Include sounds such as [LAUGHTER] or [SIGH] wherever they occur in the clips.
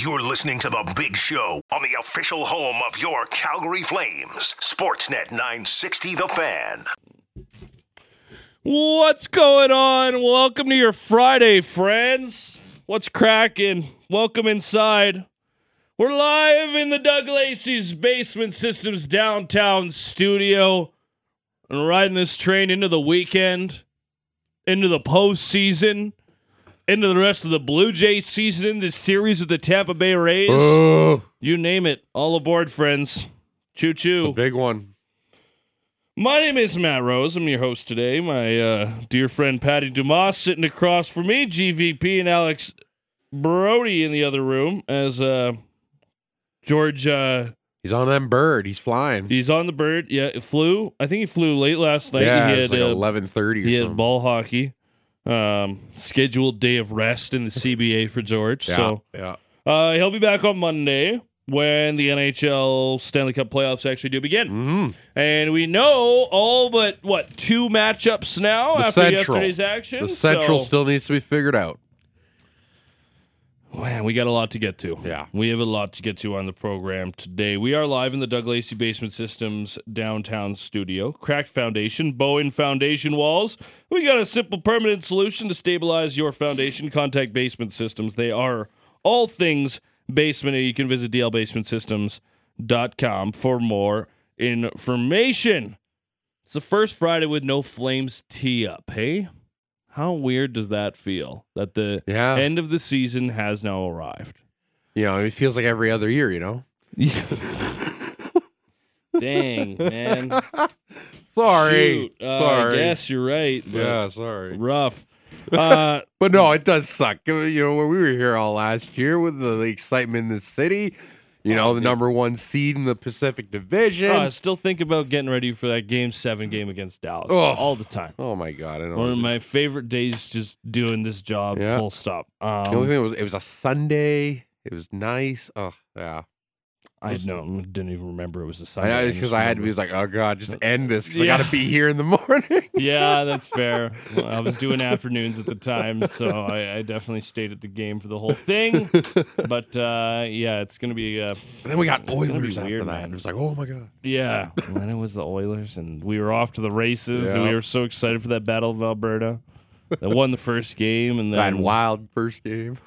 You're listening to The Big Show on the official home of your Calgary Flames. Sportsnet 960 The Fan. What's going on? Welcome to your Friday, friends. What's cracking? Welcome inside. We're live in the Doug Lacey's Basement Systems downtown studio and riding this train into the weekend, into the postseason, into the rest of the Blue Jays season, this series with the Tampa Bay Rays. Oh, You name it. All aboard, friends. Choo choo. big one. My name is Matt Rose. I'm your host today. My uh, dear friend Patty Dumas sitting across from me, GVP and Alex Brody in the other room as uh, George. Uh, He's on that bird. He's flying. he's on the bird. Yeah, it flew. I think he flew late last night. yeah, he had like uh, eleven thirty he had ball hockey. Um, scheduled day of rest in the [LAUGHS] CBA for George. yeah, So yeah. uh, he'll be back on Monday when the NHL Stanley Cup playoffs actually do begin. hmm And we know all but what two matchups now The after Central. yesterday's action. The central So- still needs to be figured out. Man, we got a lot to get to. Yeah. we have a lot to get to on the program today. We are live in the Doug Lacey Basement Systems downtown studio. Cracked foundation, Bowen foundation walls. We got a simple permanent solution to stabilize your foundation. Contact Basement Systems. They are all things basement. You can visit dlbasementsystems.com for more information. It's the first Friday with no Flames tee up, hey? How weird does that feel? That the Yeah. end of the season has now arrived. You know, it feels like every other year. You know. [LAUGHS] Dang, man. Sorry. Uh, sorry. I guess you're right. Yeah, sorry. Rough. [LAUGHS] Uh, But no, it does suck. You know, when we were here all last year with the, the excitement in the city, you know, the number one seed in the Pacific Division. oh, I still think about getting ready for that game seven game against Dallas Ugh. all the time. oh my god! I know. One of my favorite days just doing this job, Yeah. full stop. the only Um, thing was it was a Sunday. It was nice. Oh yeah. I know, didn't even remember it was a I Sunday. know, it's because I had to be like, oh god, just end this because Yeah. I got to be here in the [LAUGHS] morning. [LAUGHS] Yeah, that's [LAUGHS] fair. Well, I was doing afternoons at the time, so I, I definitely stayed at the game for the whole thing. But uh, yeah, it's gonna be uh, And then we got Oilers after weird, that. man. It was like, oh my god. Yeah, and then it was the Oilers, and we were off to the races, and we were so excited for that Battle of Alberta. That won the first game, and That wild first game.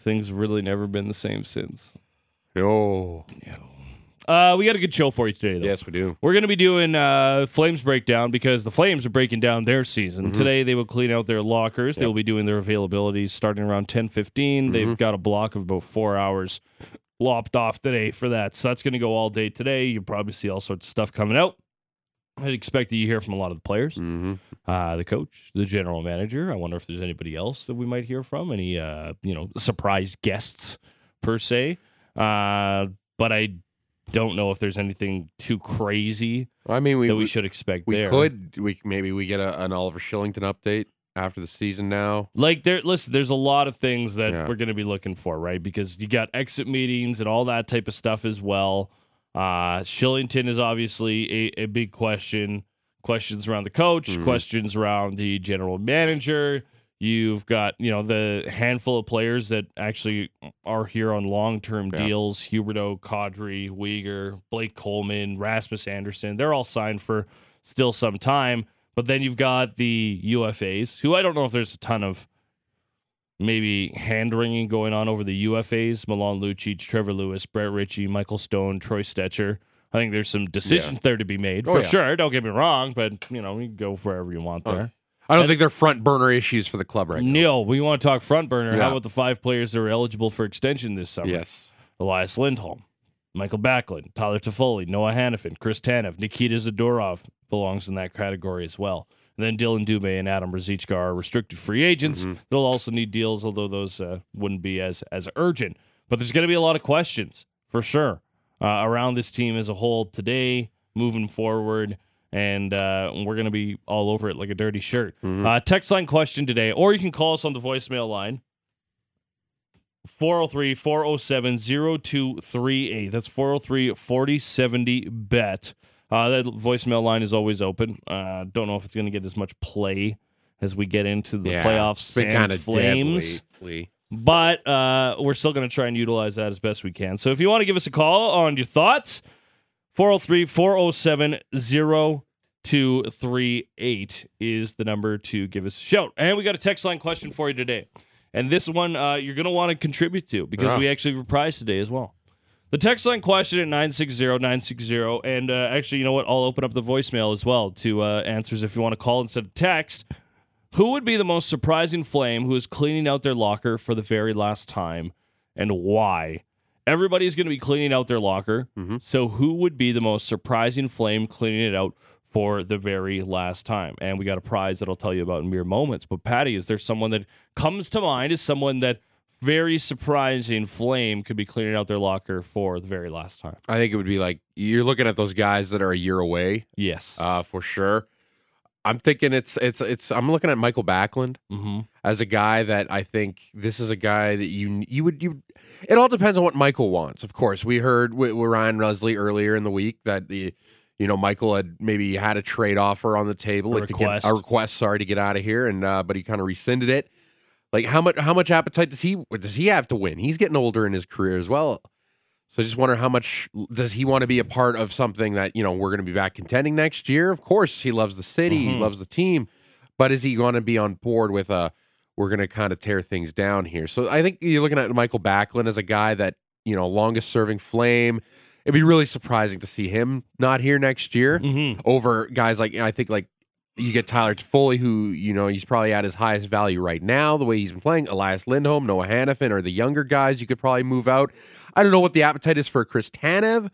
things have really never been the same since. Oh. Uh, we got a good show for you today, though. Yes, we do. We're going to be doing uh, Flames breakdown because the Flames are breaking down their season. Today they will clean out their lockers. They will be doing their availabilities starting around 10:15. They've got a block of about 4 hours lopped off today for that. So that's going to go all day today. You'll probably see all sorts of stuff coming out. I'd expect that you hear from a lot of the players, Mm-hmm. uh, the coach, the general manager. I wonder if there's anybody else that we might hear from, any uh, you know surprise guests per se. Uh, but I don't know if there's anything too crazy I mean, we that we should expect we there. could we maybe we get a, an Oliver Kylington update after the season now. like there. Listen, there's a lot of things that Yeah. we're going to be looking for, right? Because you got exit meetings and all that type of stuff as well. Uh, Kylington is obviously a, a big question. Questions around the coach, Mhm. questions around the general manager. You've got you know the handful of players that actually are here on long term Yeah. deals: Huberdeau, Kadri, Weegar, Blake Coleman, Rasmus Andersson. They're all signed for still some time. But then you've got the UFAs, who I don't know if there's a ton of maybe hand wringing going on over the UFAs. Milan Lucic, Trevor Lewis, Brett Ritchie, Michael Stone, Troy Stecher. I think there's some decisions there to be made Oh, for yeah. sure. Don't get me wrong, but you know, you can go wherever you want Oh, there. I don't think they're front burner issues for the club right now. Neil, we want to talk front burner. How about the five players that are eligible for extension this summer? Yes. Elias Lindholm, Michael Backlund, Tyler Toffoli, Noah Hanifin, Chris Tanev, Nikita Zadorov belongs in that category as well. And then Dillon Dubé and Adam Ruzicka are restricted free agents. Mhm. They'll also need deals, although those uh, wouldn't be as as urgent. But there's going to be a lot of questions for sure uh, around this team as a whole today, moving forward. And uh, we're going to be all over it like a dirty shirt. Mhm. Uh, text line question today, or you can call us on the voicemail line 403 407 0238. That's 403 4070 bet. Uh, that voicemail line is always open. Uh, don't know if it's going to get as much play as we get into the yeah. playoffs. Sans Flames. dead lately. but uh, we're still going to try and utilize that as best we can. So if you want to give us a call on your thoughts, 403 407 0238 is the number to give us a shout. And we got a text line question for you today. And this one uh, you're going to want to contribute to because Yeah. we actually have a prize today as well. The text line question at 960 960. And uh, actually, you know what? I'll open up the voicemail as well to uh, answers if you want to call instead of text. Who would be the most surprising flame who is cleaning out their locker for the very last time and why? Everybody's going to be cleaning out their locker. Mhm. So, who would be the most surprising flame cleaning it out for the very last time? And we got a prize that I'll tell you about in mere moments. But, Patty, is there someone that comes to mind as someone that very surprising flame could be cleaning out their locker for the very last time? I think it would be like you're looking at those guys that are a year away, Yes. uh, for sure. I'm thinking it's it's it's. I'm looking at Michael Backlund mm-hmm. as a guy that I think this is a guy that you you would you. It all depends on what Michael wants. Of course, we heard with, with Ryan Rusley earlier in the week that the you know Michael had maybe had a trade offer on the table, A like to request. get a request, sorry, to get out of here, and uh, but he kind of rescinded it. Like how much how much appetite does he does he have to win? He's getting older in his career as well. So I just wonder how much does he want to be a part of something that you know we're going to be back contending next year? Of course, he loves the city, he Mhm. loves the team, but is he going to be on board with a we're going to kind of tear things down here? So I think you're looking at Michael Backlund as a guy that you know longest serving flame. It'd be really surprising to see him not here next year Mm-hmm. over guys like I think like you get Tyler Toffoli, who you know he's probably at his highest value right now. The way he's been playing, Elias Lindholm, Noah Hanifin, or the younger guys, you could probably move out. I don't know what the appetite is for Chris Tanev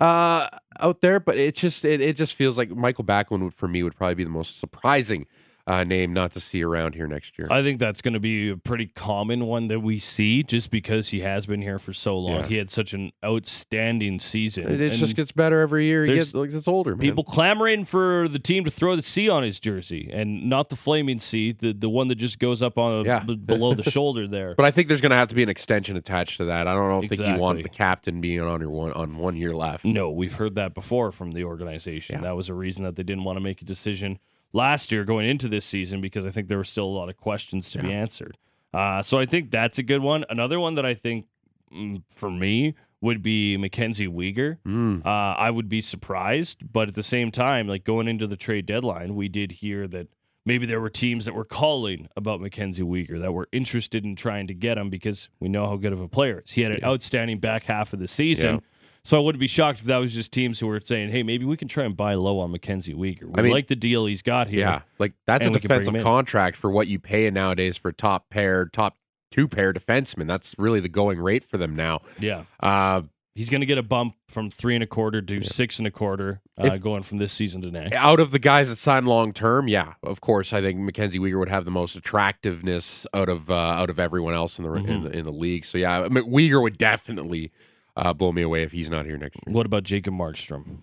uh, out there, but it just it, it just feels like Michael Backlund would, for me would probably be the most surprising uh, name not to see around here next year. I think that's going to be a pretty common one that we see just because he has been here for so long. Yeah. He had such an outstanding season. it just gets better every year. He gets like it's older. Man. people clamoring for the team to throw the C on his jersey and not the flaming C, the, the one that just goes up on Yeah. b- below the [LAUGHS] shoulder there. But I think there's going to have to be an extension attached to that. I don't know. think you want the captain being on your one on one year left. No, we've heard that before from the organization. Yeah. That was a reason that they didn't want to make a decision last year going into this season because I think there were still a lot of questions to be answered. Uh, so I think that's a good one. Another one that I think mm, for me would be Mackenzie Weegar. Mm. Uh, I would be surprised, but at the same time, like going into the trade deadline, we did hear that maybe there were teams that were calling about Mackenzie Weegar that were interested in trying to get him because we know how good of a player he is. He had an outstanding back half of the season. Yeah. So I wouldn't be shocked if that was just teams who were saying, "Hey, maybe we can try and buy low on Mackenzie Weegar. We I mean- like the deal he's got here." Yeah, like that's a we can bring him defensive contract for what you pay nowadays for top pair, top two pair defensemen. That's really the going rate for them now. yeah. Uh, He's going to get a bump from three and a quarter to six and a quarter, uh, If- going from this season to next. out of the guys that sign long term, yeah, of course, I think Mackenzie Weegar would have the most attractiveness out of uh, out of everyone else in the, in Mm-hmm. the in the league. So yeah, I mean, Weegar would definitely uh, blow me away if he's not here next year. What about Jacob Markstrom?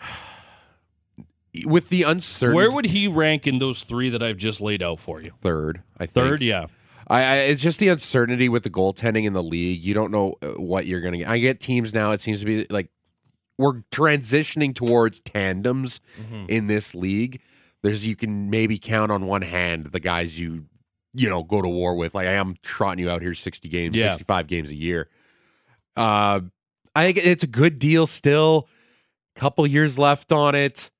[SIGHS] With the uncertainty, Where would he rank in those three that I've just laid out for you? third? I think Third, yeah. I, I it's just the uncertainty with the goaltending in the league. You don't know uh, what you're going to get. I get teams now. It seems to be like we're transitioning towards tandems Mm-hmm. in this league. There's you can maybe count on one hand the guys you you know go to war with. Like I am trotting you out here 60 games, Yeah. 65 games a year. Uh, I think it's a good deal still. Couple years left on it.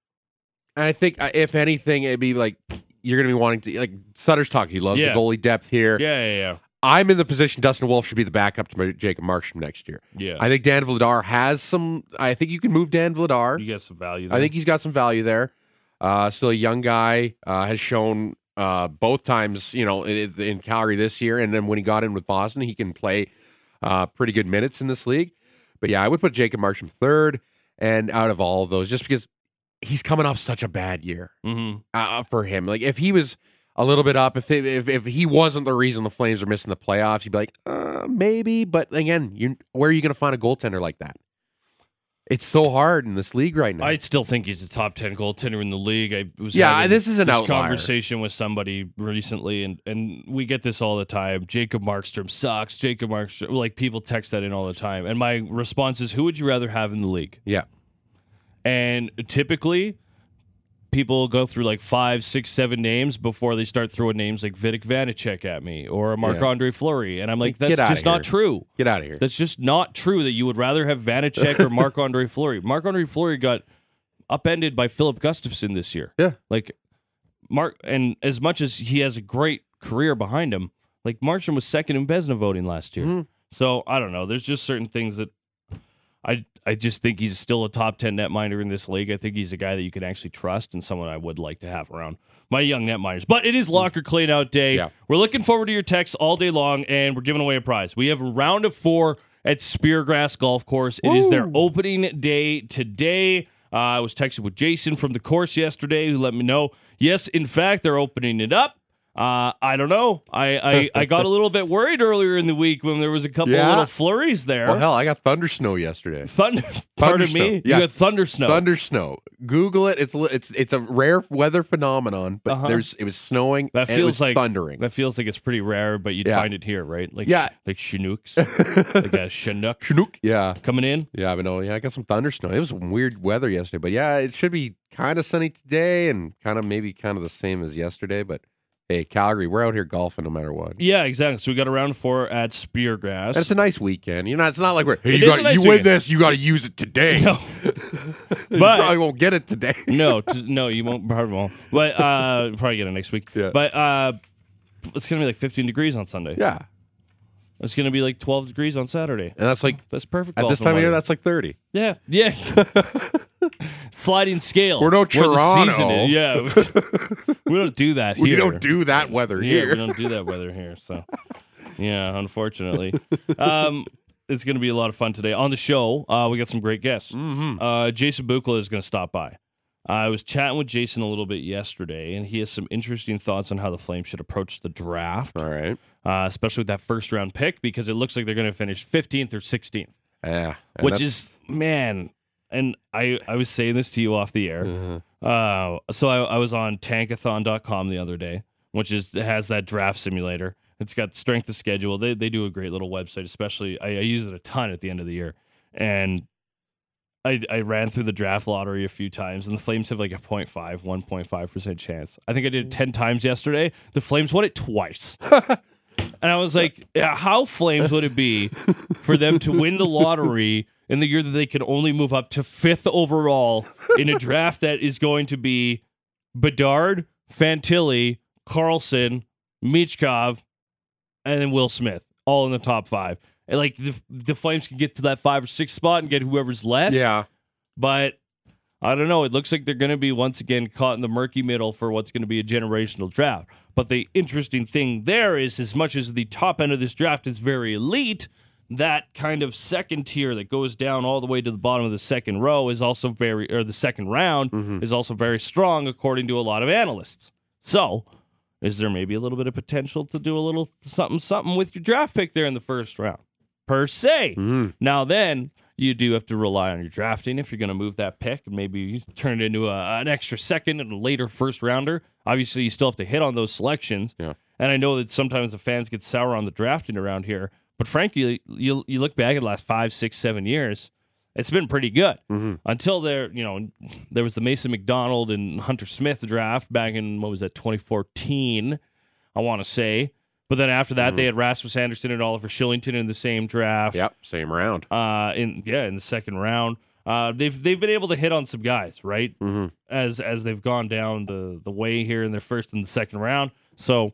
And I think uh, if anything, it'd be like you're going to be wanting to like Sutter's talk. He loves Yeah. the goalie depth here. Yeah, yeah, yeah. I'm in the position Dustin Wolf should be the backup to Jacob Markstrom next year. Yeah. I think Dan Vladar has some. I think you can move Dan Vladar. you got some value there. I think he's got some value there. Uh, still a young guy. Uh, has shown uh, both times, you know, in, in Calgary this year, and then when he got in with Boston, he can play uh, pretty good minutes in this league. But yeah, I would put Jacob Markstrom third, and out of all of those, just because he's coming off such a bad year Mhm. uh, for him. Like if he was a little bit up, if they, if if he wasn't the reason the Flames are missing the playoffs, you'd be like, uh, maybe. But again, you where are you going to find a goaltender like that? It's so hard in this league right now. I still think he's a top ten goaltender in the league. I was Yeah, this is an this outlier. conversation with somebody recently, and and we get this all the time. Jacob Markstrom sucks. Jacob Markstrom, like people text that in all the time, and my response is, who would you rather have in the league? yeah, And typically, people go through like five, six, seven names before they start throwing names like Vitek Vanecek at me or Marc Andre Fleury, and I'm like, that's just not true. Get out of here. That's just not true. That you would rather have Vanecek or [LAUGHS] Marc Andre Fleury. Marc Andre Fleury got upended by Filip Gustavsson this year. Yeah. like Mark, and as much as he has a great career behind him, like Marchand was second in Vezina voting last year. Mhm. So I don't know. There's just certain things that I I just think he's still a top ten netminder in this league. I think he's a guy that you can actually trust and someone I would like to have around my young netminders. But it is locker clean out day. Yeah. We're looking forward to your texts all day long, and we're giving away a prize. We have a round of four at Speargrass Golf Course. It is their opening day today. Uh, I was texting with Jason from the course yesterday, who let me know. Yes, in fact, they're opening it up. Uh, I don't know. I, I, I got a little bit worried earlier in the week when there was a couple Yeah? little flurries there. well, hell, I got thunder snow yesterday. Thunder, pardon snow. me. Yeah. You got thunder snow. Thunder snow. Google it. It's it's it's a rare weather phenomenon, but Uh-huh. there's it was snowing. That and it feels was like thundering. That feels like it's pretty rare, but you'd Yeah. find it here, right? Like Yeah. like Chinooks, [LAUGHS] like a Chinook Chinook. Yeah. coming in. Yeah, but no, yeah, I got some thunder snow. It was weird weather yesterday, but yeah, it should be kind of sunny today and kind of maybe kind of the same as yesterday. But hey, Calgary, we're out here golfing no matter what. Yeah, exactly. So we got a round four at Speargrass. And it's a nice weekend. You know, it's not like we're hey, It you is a got nice you win weekend. this, you got to use it today. no, [LAUGHS] you but- probably won't get it today. [LAUGHS] no, t- no, you won't. Probably won't. But uh, [LAUGHS] probably get it next week. Yeah. But uh, it's gonna be like 15 degrees on Sunday. yeah, It's gonna be like 12 degrees on Saturday. and that's like That's perfect. at this time of year, weather. that's like thirty. Yeah, yeah. [LAUGHS] Sliding scale. We're no Toronto. Yeah, [LAUGHS] we don't do that here. We don't do that weather Yeah, here. we don't do that weather here. So, [LAUGHS] yeah, unfortunately, um, it's going to be a lot of fun today on the show. Uh, we got some great guests. Mhm. Uh, Jason Bukala is going to stop by. I was chatting with Jason a little bit yesterday, and he has some interesting thoughts on how the Flames should approach the draft, All right. uh, especially with that first round pick, because it looks like they're going to finish 15th or 16th, Yeah, which is man. And I, I was saying this to you off the air. Uh-huh. Uh, so I, I was on tankathon.com the other day, which is has that draft simulator. It's got strength of schedule. They they do a great little website, especially I, I use it a ton at the end of the year. And I I ran through the draft lottery a few times, and the Flames have like a 0.5, 1.5 percent chance. I think I did it ten times yesterday. The Flames won it twice. [LAUGHS] And I was like, yeah, how flames would it be for them to win the lottery in the year that they could only move up to fifth overall in a [LAUGHS] draft that is going to be Bedard, Fantilli, Carlsson, Michkov, and then Will Smith, all in the top five. And like the, the Flames can get to that five or six spot and get whoever's left. yeah. But I don't know. It looks like they're going to be once again caught in the murky middle for what's going to be a generational draft. But the interesting thing there is, as much as the top end of this draft is very elite, that kind of second tier that goes down all the way to the bottom of the second row is also very, or the second round is also very strong, according to a lot of analysts. So, is there maybe a little bit of potential to do a little something, something with your draft pick there in the first round, per se? Mhm. Now then, you do have to rely on your drafting if you're going to move that pick and maybe you turn it into a, an extra second and a later first rounder. Obviously, you still have to hit on those selections. Yeah. And I know that sometimes the fans get sour on the drafting around here, but frankly, you you look back at the last five, six, seven years, it's been pretty good Mhm. until there. You know, there was the Mason McDonald and Hunter Smith draft back in what was that 2014, I want to say. But then after that, they had Rasmus Andersson and Oliver Kylington in the same draft Yep. Same round. uh, in yeah in the second round. Uh, they've they've been able to hit on some guys right Mhm. as as they've gone down the the way here in their first and the second round. So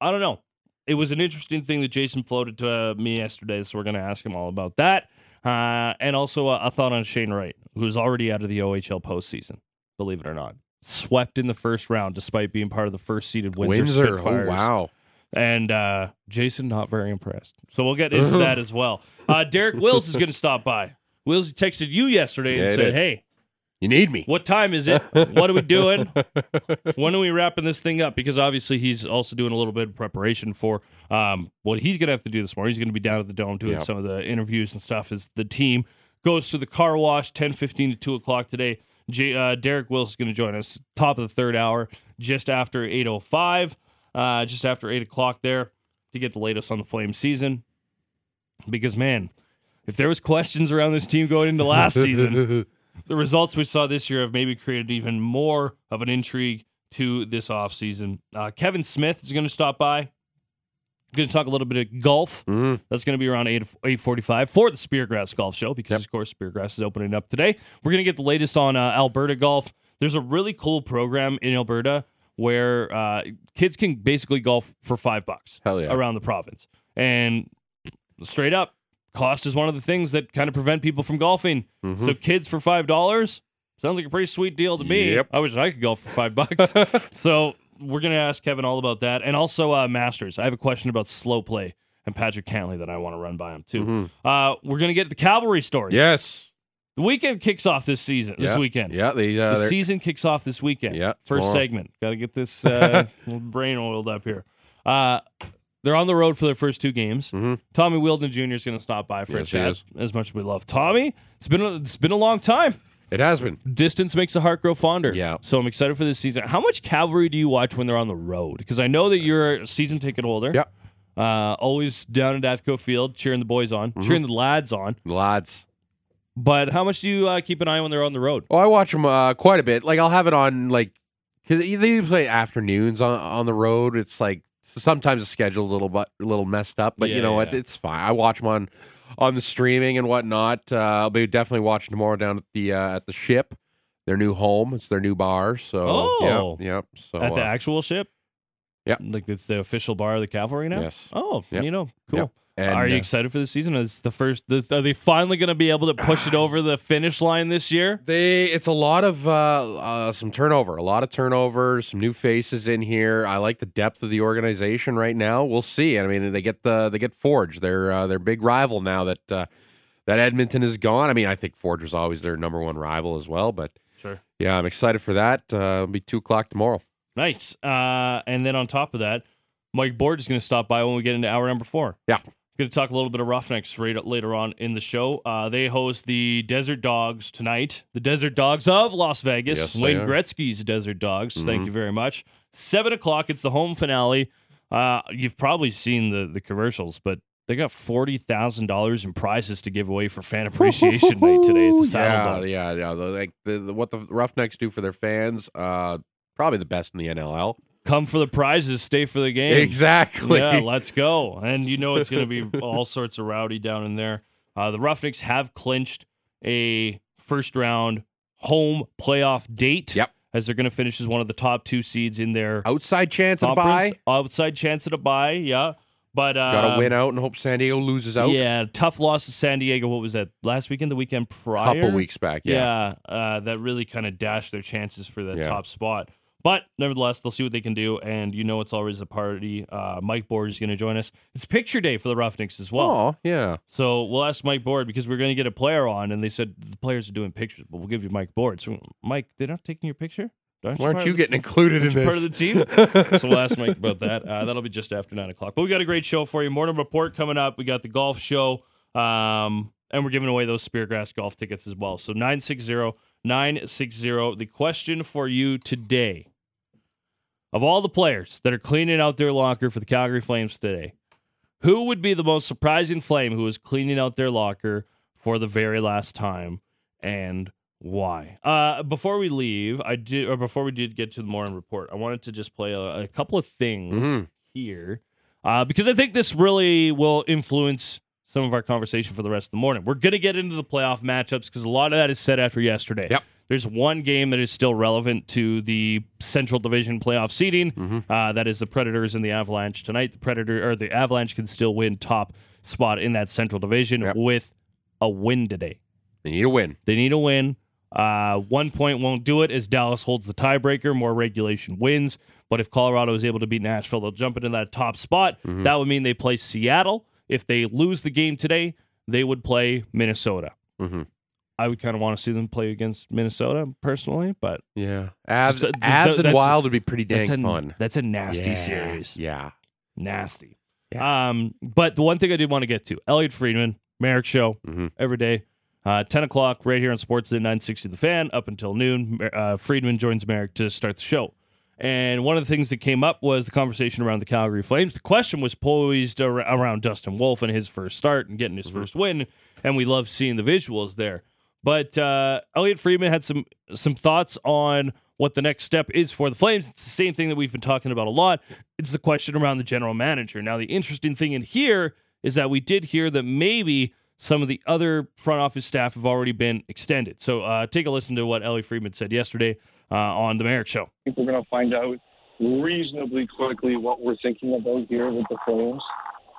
I don't know. It was an interesting thing that Jason floated to uh, me yesterday, so we're going to ask him all about that. Uh, and also a, a thought on Shane Wright, who's already out of the OHL postseason, believe it or not. Swept in the first round despite being part of the first seeded Windsor, Windsor. Oh Spitfires. wow. And uh, Jason, not very impressed. So we'll get [LAUGHS] into that as well. Uh, Derek Wills is going to stop by. Wills texted you yesterday Yeah, and said, did. "Hey, You need me. what time is it? What are we doing? when are we wrapping this thing up? Because obviously he's also doing a little bit of preparation for um, what he's going to have to do this morning. He's going to be down at the dome doing Yep. some of the interviews and stuff as the team goes to the car wash 10 15 to 2 o'clock today. J- uh, Derek Wills is going to join us top of the third hour, just after 8.05, uh, just after 8 o'clock there to get the latest on the Flame season. Because, man, if there was questions around this team going into last [LAUGHS] season, the results we saw this year have maybe created even more of an intrigue to this offseason. Uh, Kevin Smith is going to stop by. Going to talk a little bit of golf. Mhm. That's going to be around 8 eight forty-five for the Speargrass Golf Show because, of course, Speargrass is opening up today. We're going to get the latest on uh, Alberta golf. There's a really cool program in Alberta where uh, kids can basically golf for five bucks yeah. around the province. And straight up, cost is one of the things that kind of prevent people from golfing. Mhm. So kids for five dollars sounds like a pretty sweet deal to me. Yep. I wish I could golf for five [LAUGHS] bucks. so we're gonna ask Kevin all about that, and also uh, Masters. I have a question about slow play and Patrick Cantlay that I want to run by him too. Mhm. Uh, we're gonna get the cavalry story. Yes. The weekend kicks off this season. This Yeah. weekend. Yeah. They, uh, The season kicks off this weekend. Yeah, First tomorrow. segment. Got to get this [LAUGHS] uh, brain oiled up here. They're on the road for their first two games. Mhm. Tommy Wheeldon Jr. is going to stop by for Yes, a chat. As much as we love Tommy, it's been a, it's been a long time. it has been. Distance makes the heart grow fonder. Yeah. So I'm excited for this season. How much cavalry do you watch when they're on the road? Because I know that you're a season ticket holder. Yeah. Uh, always down at Atco Field, cheering the boys on, Mm-hmm. cheering the lads on. The lads. But how much do you uh, keep an eye on when they're on the road? Oh, I watch them uh, quite a bit. Like I'll have it on like because they play afternoons on on the road. It's like sometimes the schedule's a little but a little messed up, but Yeah, you know what? yeah. It's fine. I watch them on on the streaming and whatnot. Uh, I'll be definitely watching tomorrow down at the uh, at the ship, their new home. It's their new bar. So Oh. yeah, yep. So at the uh, actual ship? Yep. Like it's the official bar of the cavalry now? Yes. Oh, Yep. you know, cool. Yep. And, Are you uh, excited for the season? Is the first? Are they finally going to be able to push it over the finish line this year? They it's a lot of uh, uh some turnover, a lot of turnovers, some new faces in here. I like the depth of the organization right now. We'll see. I mean, they get the they get Forge, their uh, their big rival now that uh, that Edmonton is gone. I mean, I think Forge was always their number one rival as well. But Sure. yeah, I'm excited for that. Uh, it'll be two o'clock tomorrow. Nice. Uh, and then on top of that, Mike Board is going to stop by when we get into hour number four. Yeah. Going to talk a little bit of Roughnecks right later on in the show. Uh, they host the Desert Dogs tonight. The Desert Dogs of Las Vegas. Yes, Wayne. Gretzky's Desert Dogs. Thank Mhm. you very much. Seven o'clock. It's the home finale. Uh, you've probably seen the the commercials, but they got forty thousand dollars in prizes to give away for fan appreciation night today at the [LAUGHS] Saddle yeah, yeah, yeah. the- Like the, the, what the Roughnecks do for their fans, uh, probably the best in the NLL. Come for the prizes, stay for the game. Exactly. Yeah, let's go. And you know it's going to be [LAUGHS] all sorts of rowdy down in there. Uh, the Roughnecks have clinched a first round home playoff date. Yep. As they're going to finish as one of the top two seeds in their Outside chance of conference. bye. Outside chance at a buy. yeah. But uh, Got to win out and hope San Diego loses out. Yeah, tough loss to San Diego. What was that? Last weekend, the weekend prior? couple weeks back. Yeah. Yeah, uh, that really kind of dashed their chances for that Yeah. top spot. But nevertheless, they'll see what they can do, and you know it's always a party. Uh, Mike Board is going to join us. It's picture day for the Roughnecks as well. Oh, yeah. So we'll ask Mike Board because we're going to get a player on, and they said the players are doing pictures, but we'll give you Mike Board. So Mike, they're not taking your picture. Aren't Why aren't you getting included in this? part of the team? [LAUGHS] so we'll ask Mike about that. Uh, that'll be just after nine o'clock. But we got a great show for you. Morning report coming up. We got the golf show, um, and we're giving away those Speargrass golf tickets as well. So 960 960. The question for you today of all the players that are cleaning out their locker for the Calgary Flames today, who would be the most surprising Flame who is cleaning out their locker for the very last time and why? Uh, before we leave, I did, or before we did get to the morning report, I wanted to just play a, a couple of things Mhm. here uh, because I think this really will influence some of our conversation for the rest of the morning. We're going to get into the playoff matchups because a lot of that is set after yesterday. Yep. There's one game that is still relevant to the Central Division playoff seeding. Mm-hmm. Uh, that is the Predators and the Avalanche tonight. The Predator or the Avalanche can still win top spot in that Central Division Yep. with a win today. They need a win. They need a win. Uh, one point won't do it as Dallas holds the tiebreaker. More regulation wins. But if Colorado is able to beat Nashville, they'll jump into that top spot. That would mean they play Seattle. If they lose the game today, they would play Minnesota. Mhm. I would kind of want to see them play against Minnesota personally, but Yeah. Avs, Th- th- and Wild would be pretty dang that's a fun. that's a nasty yeah. series. Yeah. Nasty. Yeah. Um, but the one thing I did want to get to, Elliot Friedman, Merrick Show, Mhm. every day, uh, 10 o'clock right here on Sportsnet 960 The Fan up until noon. Uh, Friedman joins Merrick to start the show. And one of the things that came up was the conversation around the Calgary Flames. The question was poised ar- around Dustin Wolf and his first start and getting his first win. And we love seeing the visuals there. But uh, Elliot Friedman had some some thoughts on what the next step is for the Flames. It's the same thing that we've been talking about a lot. It's the question around the general manager. Now, the interesting thing in here is that we did hear that maybe some of the other front office staff have already been extended. So uh, take a listen to what Elliot Friedman said yesterday uh, on the Merrick Show. I think we're going to find out reasonably quickly what we're thinking about here with the Flames.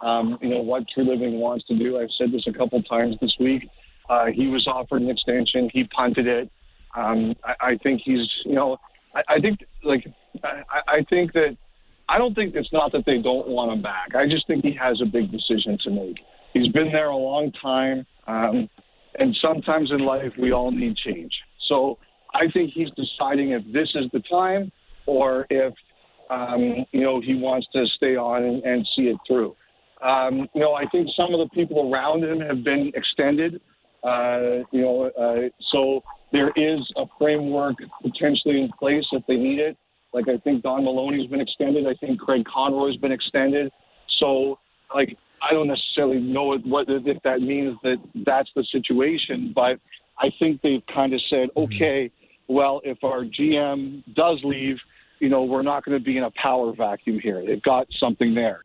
Um, you know, what Treliving wants to do. I've said this a couple times this week. Uh, he was offered an extension. He punted it. Um, I, I think he's, you know, I, I think like I, I think that I don't think it's not that they don't want him back. I just think he has a big decision to make. He's been there a long time, um, and sometimes in life we all need change. So I think he's deciding if this is the time or if um, you know he wants to stay on and, and see it through. Um, you know, I think some of the people around him have been extended. Uh, you know, uh, so there is a framework potentially in place if they need it. Like I think Don Maloney's been extended. I think Craig Conroy's been extended. So like I don't necessarily know what if that means that that's the situation, but I think they've kind of said, mm-hmm. okay, well, if our GM does leave, you know, we're not going to be in a power vacuum here. They've got something there.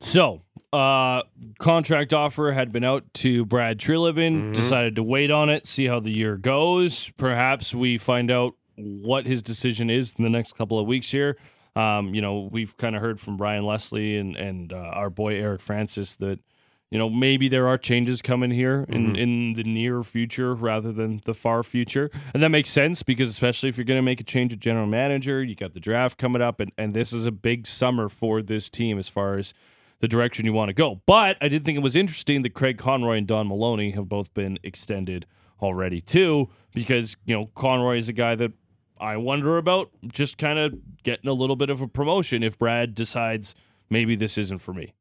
So uh, contract offer had been out to Brad Treliving. Mm-hmm. Decided to wait on it, see how the year goes. Perhaps we find out what his decision is in the next couple of weeks here. Um, you know, we've kind of heard from Brian Leslie and and uh, our boy Eric Francis that you know maybe there are changes coming here in mm-hmm. in the near future rather than the far future, and that makes sense because especially if you're going to make a change of general manager, you got the draft coming up, and and this is a big summer for this team as far as the direction you want to go. But I did think it was interesting that Craig Conroy and Don Maloney have both been extended already too, because you know Conroy is a guy that I wonder about just kind of getting a little bit of a promotion if Brad decides maybe this isn't for me.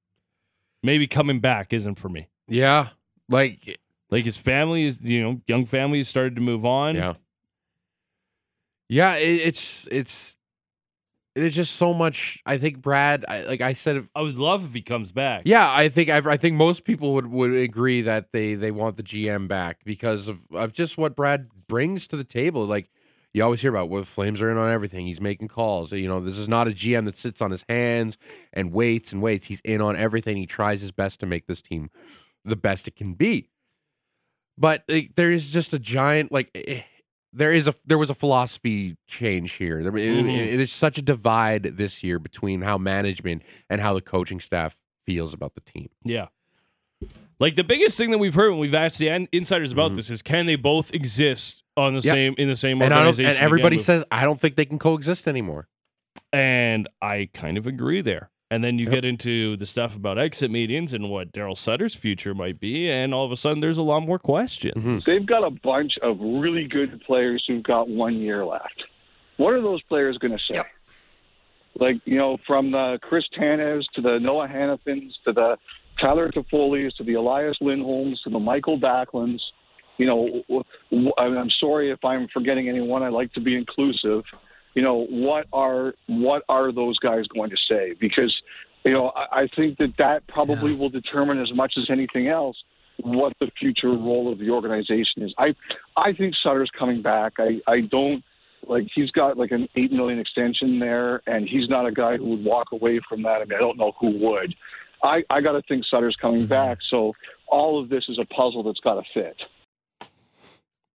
Maybe coming back isn't for me. Yeah. Like eh, like his family is, you know, young family has started to move on. Yeah. Yeah, it, it's it's there's just so much. I think Brad, I, like I said, I would love if he comes back. Yeah, I think I, I think most people would, would agree that they they want the GM back because of, of just what Brad brings to the table. Like you always hear about, well, Flames are in on everything. He's making calls. You know, this is not a GM that sits on his hands and waits and waits. He's in on everything. He tries his best to make this team the best it can be. But like, there is just a giant like. Eh, There is a there was a philosophy change here. There, mm-hmm. it, is such a divide this year between how management and how the coaching staff feels about the team. Yeah. Like the biggest thing that we've heard when we've asked the insiders about mm-hmm. this is can they both exist on the yep. same in the same organization? And, and everybody says I don't think they can coexist anymore. And I kind of agree there. And then you yep. get into the stuff about exit meetings and what Darryl Sutter's future might be, and all of a sudden there's a lot more questions. Mm-hmm. They've got a bunch of really good players who've got one year left. What are those players going to say? Yep. Like, you know, from the Chris Tanevs to the Noah Hanifins to the Tyler Toffoli's to the Elias Lindholms to the Michael Backlunds. You know, I'm sorry if I'm forgetting anyone. I like to be inclusive you know what are what are those guys going to say because you know I, I think that that probably yeah. will determine as much as anything else what the future role of the organization is. I I think Sutter's coming back. I I don't like he's got like an eight million extension there, and he's not a guy who would walk away from that. I mean, I don't know who would. I I got to think Sutter's coming mm-hmm. back. So all of this is a puzzle that's got to fit.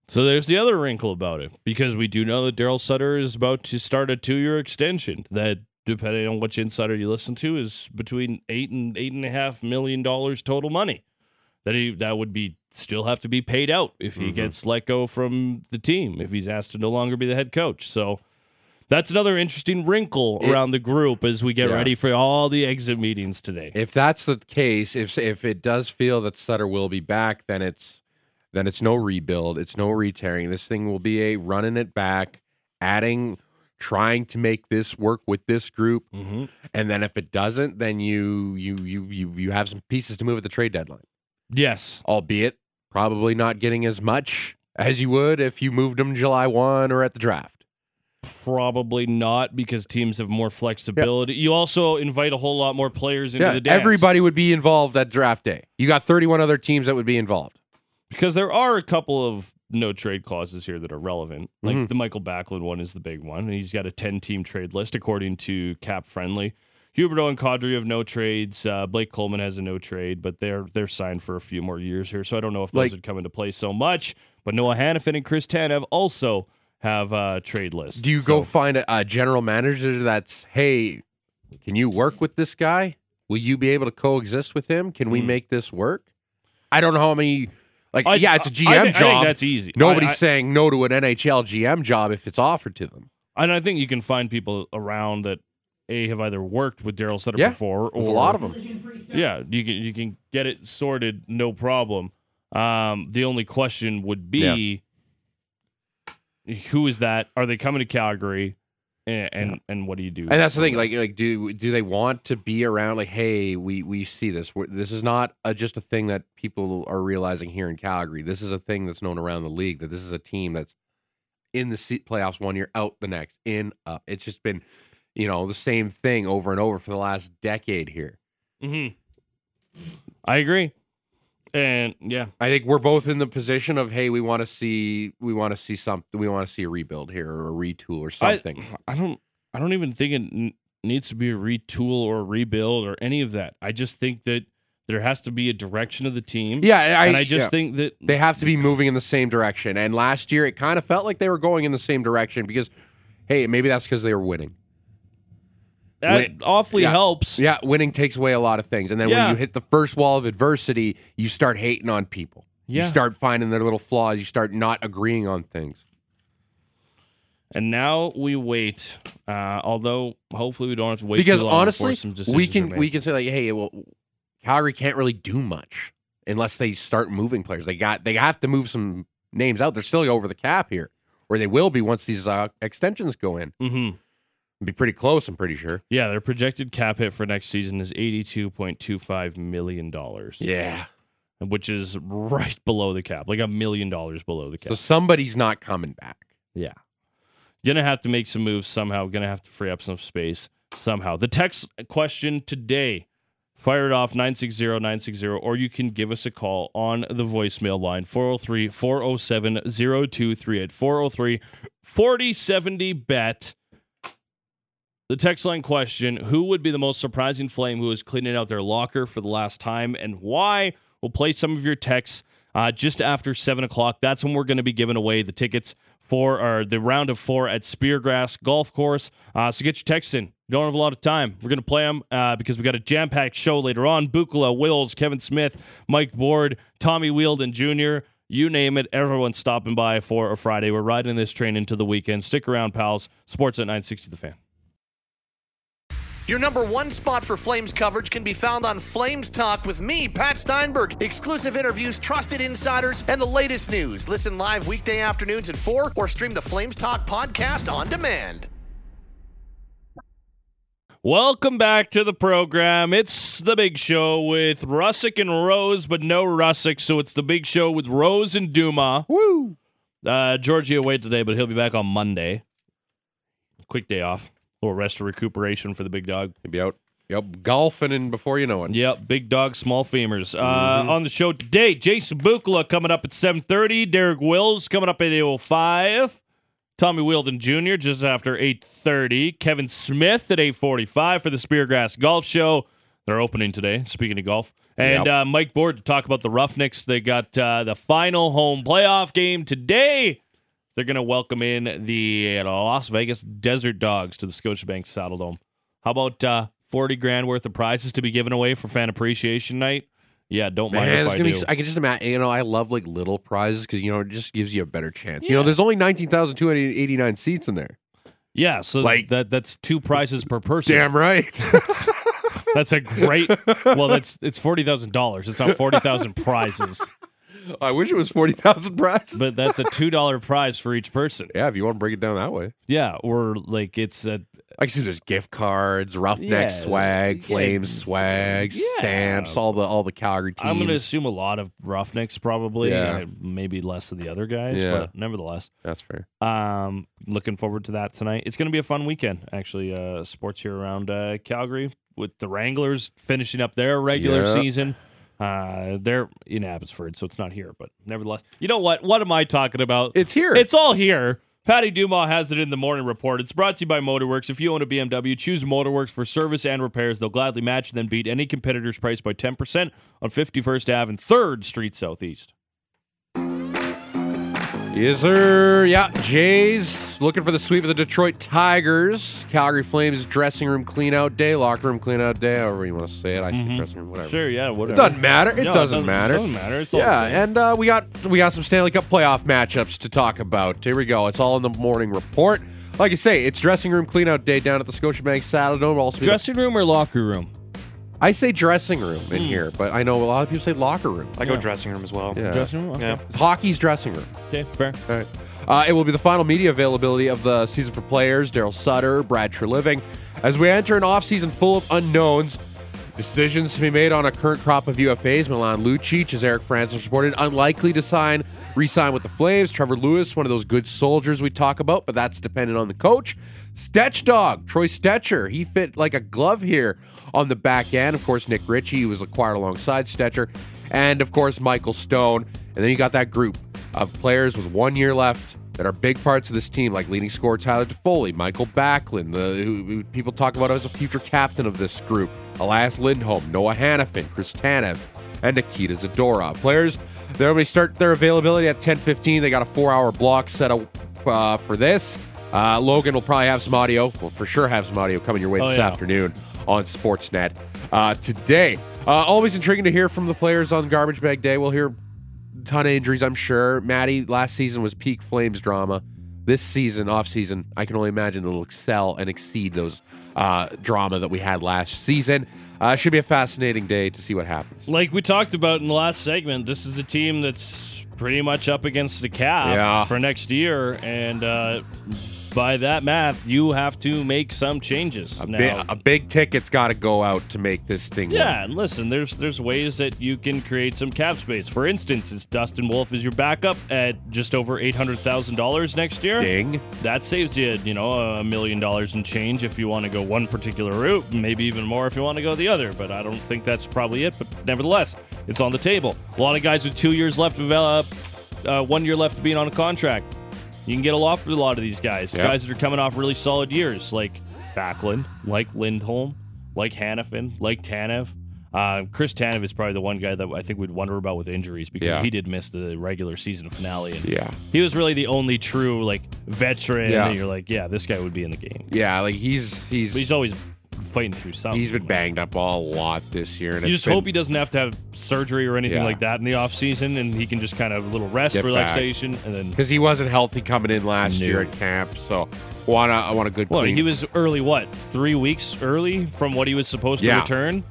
So there's the other wrinkle about it because we do know that Darryl Sutter is about to start a two-year extension that, depending on which insider you listen to, is between eight and eight and a half million dollars total money. That he that would be still have to be paid out if he mm-hmm. gets let go from the team if he's asked to no longer be the head coach. So that's another interesting wrinkle it, around the group as we get yeah. ready for all the exit meetings today. If that's the case, if if it does feel that Sutter will be back, then it's then it's no rebuild, it's no retearing. This thing will be a running it back, adding, trying to make this work with this group, mm-hmm. and then if it doesn't, then you you you you you have some pieces to move at the trade deadline. Yes, albeit probably not getting as much as you would if you moved them July one or at the draft. Probably not because teams have more flexibility. You also invite a whole lot more players into yeah, the dance. Everybody would be involved at draft day. You got 31 other teams that would be involved because there are a couple of no trade clauses here that are relevant. Like Mhm. the Michael Backlund one is the big one. and He's got a 10 team trade list according to Cap Friendly. Huberdeau and Kadri have no trades. Uh, Blake Coleman has a no trade, but they're they're signed for a few more years here. So I don't know if those Like- would come into play so much. But Noah Hanifin and Chris Tanev also have uh, trade lists. Do you go find a, a general manager that's, hey, can you work with this guy? Will you be able to coexist with him? Can we Hmm. make this work? I don't know how many. Like, I- yeah, it's a GM I think- I job. think that's easy. Nobody's I- saying no to an NHL GM job if it's offered to them. And I think you can find people around that a have either worked with Darryl Sutter Yeah, before, or There's a lot of them. Yeah, you can you can get it sorted, no problem. Um, the only question would be, who is that? Are they coming to Calgary? And and, and what do you do? And that's the thing. Like, like, do do they want to be around? Like, hey, we we see this. We're, this is not a, just a thing that people are realizing here in Calgary. This is a thing that's known around the league. That this is a team that's in the playoffs one year, out the next, in up. It's just been, you know, the same thing over and over for the last decade here. Mm-hmm. I agree, and yeah, I think we're both in the position of, hey, we want to see, we want to see something, we want to see a rebuild here or a retool or something. I, I don't I don't even think it n- needs to be a retool or a rebuild or any of that. I just think that there has to be a direction of the team. yeah, I, and I just yeah. think that they have to be moving in the same direction. And last year, it kind of felt like they were going in the same direction because, hey, maybe that's because they were winning. That Win- awfully yeah. helps. Yeah, winning takes away a lot of things. And then Yeah. when you hit the first wall of adversity, you start hating on people. Yeah. You start finding their little flaws. You start not agreeing on things. And now we wait. Uh, although hopefully we don't have to wait because too long honestly, some decisions we are can made. we can say like, hey, well, Calgary can't really do much unless they start moving players. They got they have to move some names out. They're still over the cap here, or they will be once these uh, extensions go in. Mhm. Be pretty close, I'm pretty sure. Yeah, their projected cap hit for next season is eighty-two point two five million dollars. Yeah. which is right below the cap, like a million dollars below the cap. So somebody's not coming back. Yeah. Gonna have to make some moves somehow. Gonna have to free up some space somehow. The text question today, fire it off 960 960, or you can give us a call on the voicemail line 403 407 0238. 403 4070 bet. The text line question Who would be the most surprising flame who is cleaning out their locker for the last time and why? We'll play some of your texts uh, just after 7 o'clock. That's when we're going to be giving away the tickets for or the round of four at Speargrass Golf Course. Uh, so get your texts in. You don't have a lot of time. We're going to play them uh, because we got a jam packed show later on. Bukala, Wills, Kevin Smith, Mike Board, Tommy Wheeldon Jr., you name it. Everyone's stopping by for a Friday. We're riding this train into the weekend. Stick around, pals. Sportsnet 960 The Fan. Your number one spot for Flames coverage can be found on Flames Talk with me, Pat Steinberg. Exclusive interviews, trusted insiders, and the latest news. Listen live weekday afternoons at 4 or stream the Flames Talk podcast on demand. Welcome back to the program. It's the big show with Russick and Rose, but no Russick, so it's the big show with Rose and Dumas. Woo! Uh, Georgie away today, but he'll be back on Monday. Quick day off. A little rest or recuperation for the big dog. He'll be out. Yep, golfing and before you know it. Yep, big dog, small femurs. Uh, Mm-hmm. On the show today, Jason Bukala coming up at 7.30. Derek Wills coming up at 8.05. Tommy Wheeldon Jr. just after 8.30. Kevin Smith at 8.45 for the Speargrass Golf Show. They're opening today, speaking of golf. And Yep. uh, Mike Board to talk about the Roughnecks. They got uh, the final home playoff game today. They're going to welcome in the Las Vegas Desert Dogs to the Scotiabank Saddle Dome. How about uh, 40 grand worth of prizes to be given away for fan appreciation night? Yeah, don't mind Man, if I do. be, I can just imagine. You know, I love like little prizes because you know it just gives you a better chance. You know, there's only nineteen thousand two hundred eighty nine seats in there. yeah, so like- that that's two prizes per person. Damn right. [LAUGHS] That's a great. well, that's it's forty thousand dollars. It's not forty thousand prizes, I wish it was forty thousand prizes. but that's a two dollar prize for each person. yeah, if you want to break it down that way, Yeah, or like it's a I can see there's gift cards, roughneck Yeah, swag, yeah. flames swag, Yeah. stamps, all the all the Calgary teams. I'm going to assume a lot of Roughnecks probably, Yeah. maybe less than the other guys, Yeah. but nevertheless, That's fair. um, looking forward to that tonight. It's going to be a fun weekend, actually. Uh, sports here around uh, Calgary with the Wranglers finishing up their regular Yeah. season. Uh, they're in Abbotsford, so it's not here. But nevertheless, you know what? What am I talking about? It's here. It's all here. Patty Dumas has it in the morning report. It's brought to you by Motorworks. If you own a BMW, choose Motorworks for service and repairs. They'll gladly match and then beat any competitor's price by 10% on 51st Ave and 3rd Street Southeast. Yes, sir. Yeah, Jays looking for the sweep of the Detroit Tigers. Calgary Flames dressing room clean out day, locker room clean out day, however you want to say it. I say dressing room, whatever. Sure, yeah, It whatever. doesn't matter. It No, doesn't matter. It doesn't matter. It's all Yeah, and uh, we got we got some Stanley Cup playoff matchups to talk about. Here we go. It's all in the morning report. Like I say, it's dressing room clean out day down at the Scotiabank Saddledome. Also, dressing room or locker room? I say dressing room in Hmm. here, but I know a lot of people say locker room. I go dressing room as well. Yeah, Dressing room? Okay. Yeah. It's hockey's dressing room. Okay, fair. All right. Uh, it will be the final media availability of the season for players, Darryl Sutter, Brad Treliving. As we enter an offseason full of unknowns, decisions to be made on a current crop of UFAs. Milan Lucic, as Eric Francis reported, unlikely to sign, re-sign with the Flames. Trevor Lewis, one of those good soldiers we talk about, but that's dependent on the coach. Stetch Dog, Troy Stecher, he fit like a glove here on the back end. Of course, Nick Ritchie, was acquired alongside Stecher, and of course Michael Stone. And then you got that group of players with one year left that are big parts of this team, like leading scorer Tyler Toffoli, Mikael Backlund, the who, who people talk about as a future captain of this group, Elias Lindholm, Noah Hanifin, Chris Tanev, and Nikita Zadorov. Players, they're going to start their availability at 10:15. They got a four-hour block set up uh, for this. Uh, Logan will probably have some audio. Will for sure have some audio coming your way Oh, this yeah. afternoon on Sportsnet uh, today. Uh, always intriguing to hear from the players on Garbage Bag Day. We'll hear ton of injuries, I'm sure. Maddie, last season was peak Flames drama. This season, off season, I can only imagine it'll excel and exceed those uh, drama that we had last season. Uh, should be a fascinating day to see what happens. Like we talked about in the last segment, this is a team that's pretty much up against the cap Yeah. for next year, and uh, by that math, you have to make some changes. A, now. bi- a big ticket's got to go out to make this thing. work. yeah, and listen, there's there's ways that you can create some cap space. For instance, it's Dustin Wolf is your backup at just over eight hundred thousand dollars next year. Ding. That saves you, you know, a million dollars in change if you want to go one particular route, maybe even more if you want to go the other. But I don't think that's probably it. But nevertheless, it's on the table. A lot of guys with two years left of uh, uh, one year left of being on a contract. You can get a lot for a lot of these guys. Yeah. Guys that are coming off really solid years, like Backlund, like Lindholm, like Hanifin, like Tanev. Uh, Chris Tanev is probably the one guy that I think we'd wonder about with injuries because Yeah. he did miss the regular season finale. And Yeah. he was really the only true like veteran. Yeah. you're like, yeah, this guy would be in the game. Yeah, like he's he's But he's always fighting through something. he's been banged up a lot this year, and You just been- hope he doesn't have to have surgery or anything Yeah. like that in the off season, and he can just kind of a little rest, Get back. relaxation, and then. because he wasn't healthy coming in last year at camp. So want I want a good Well, clean. he was early. What three weeks early from what he was supposed to Yeah. return?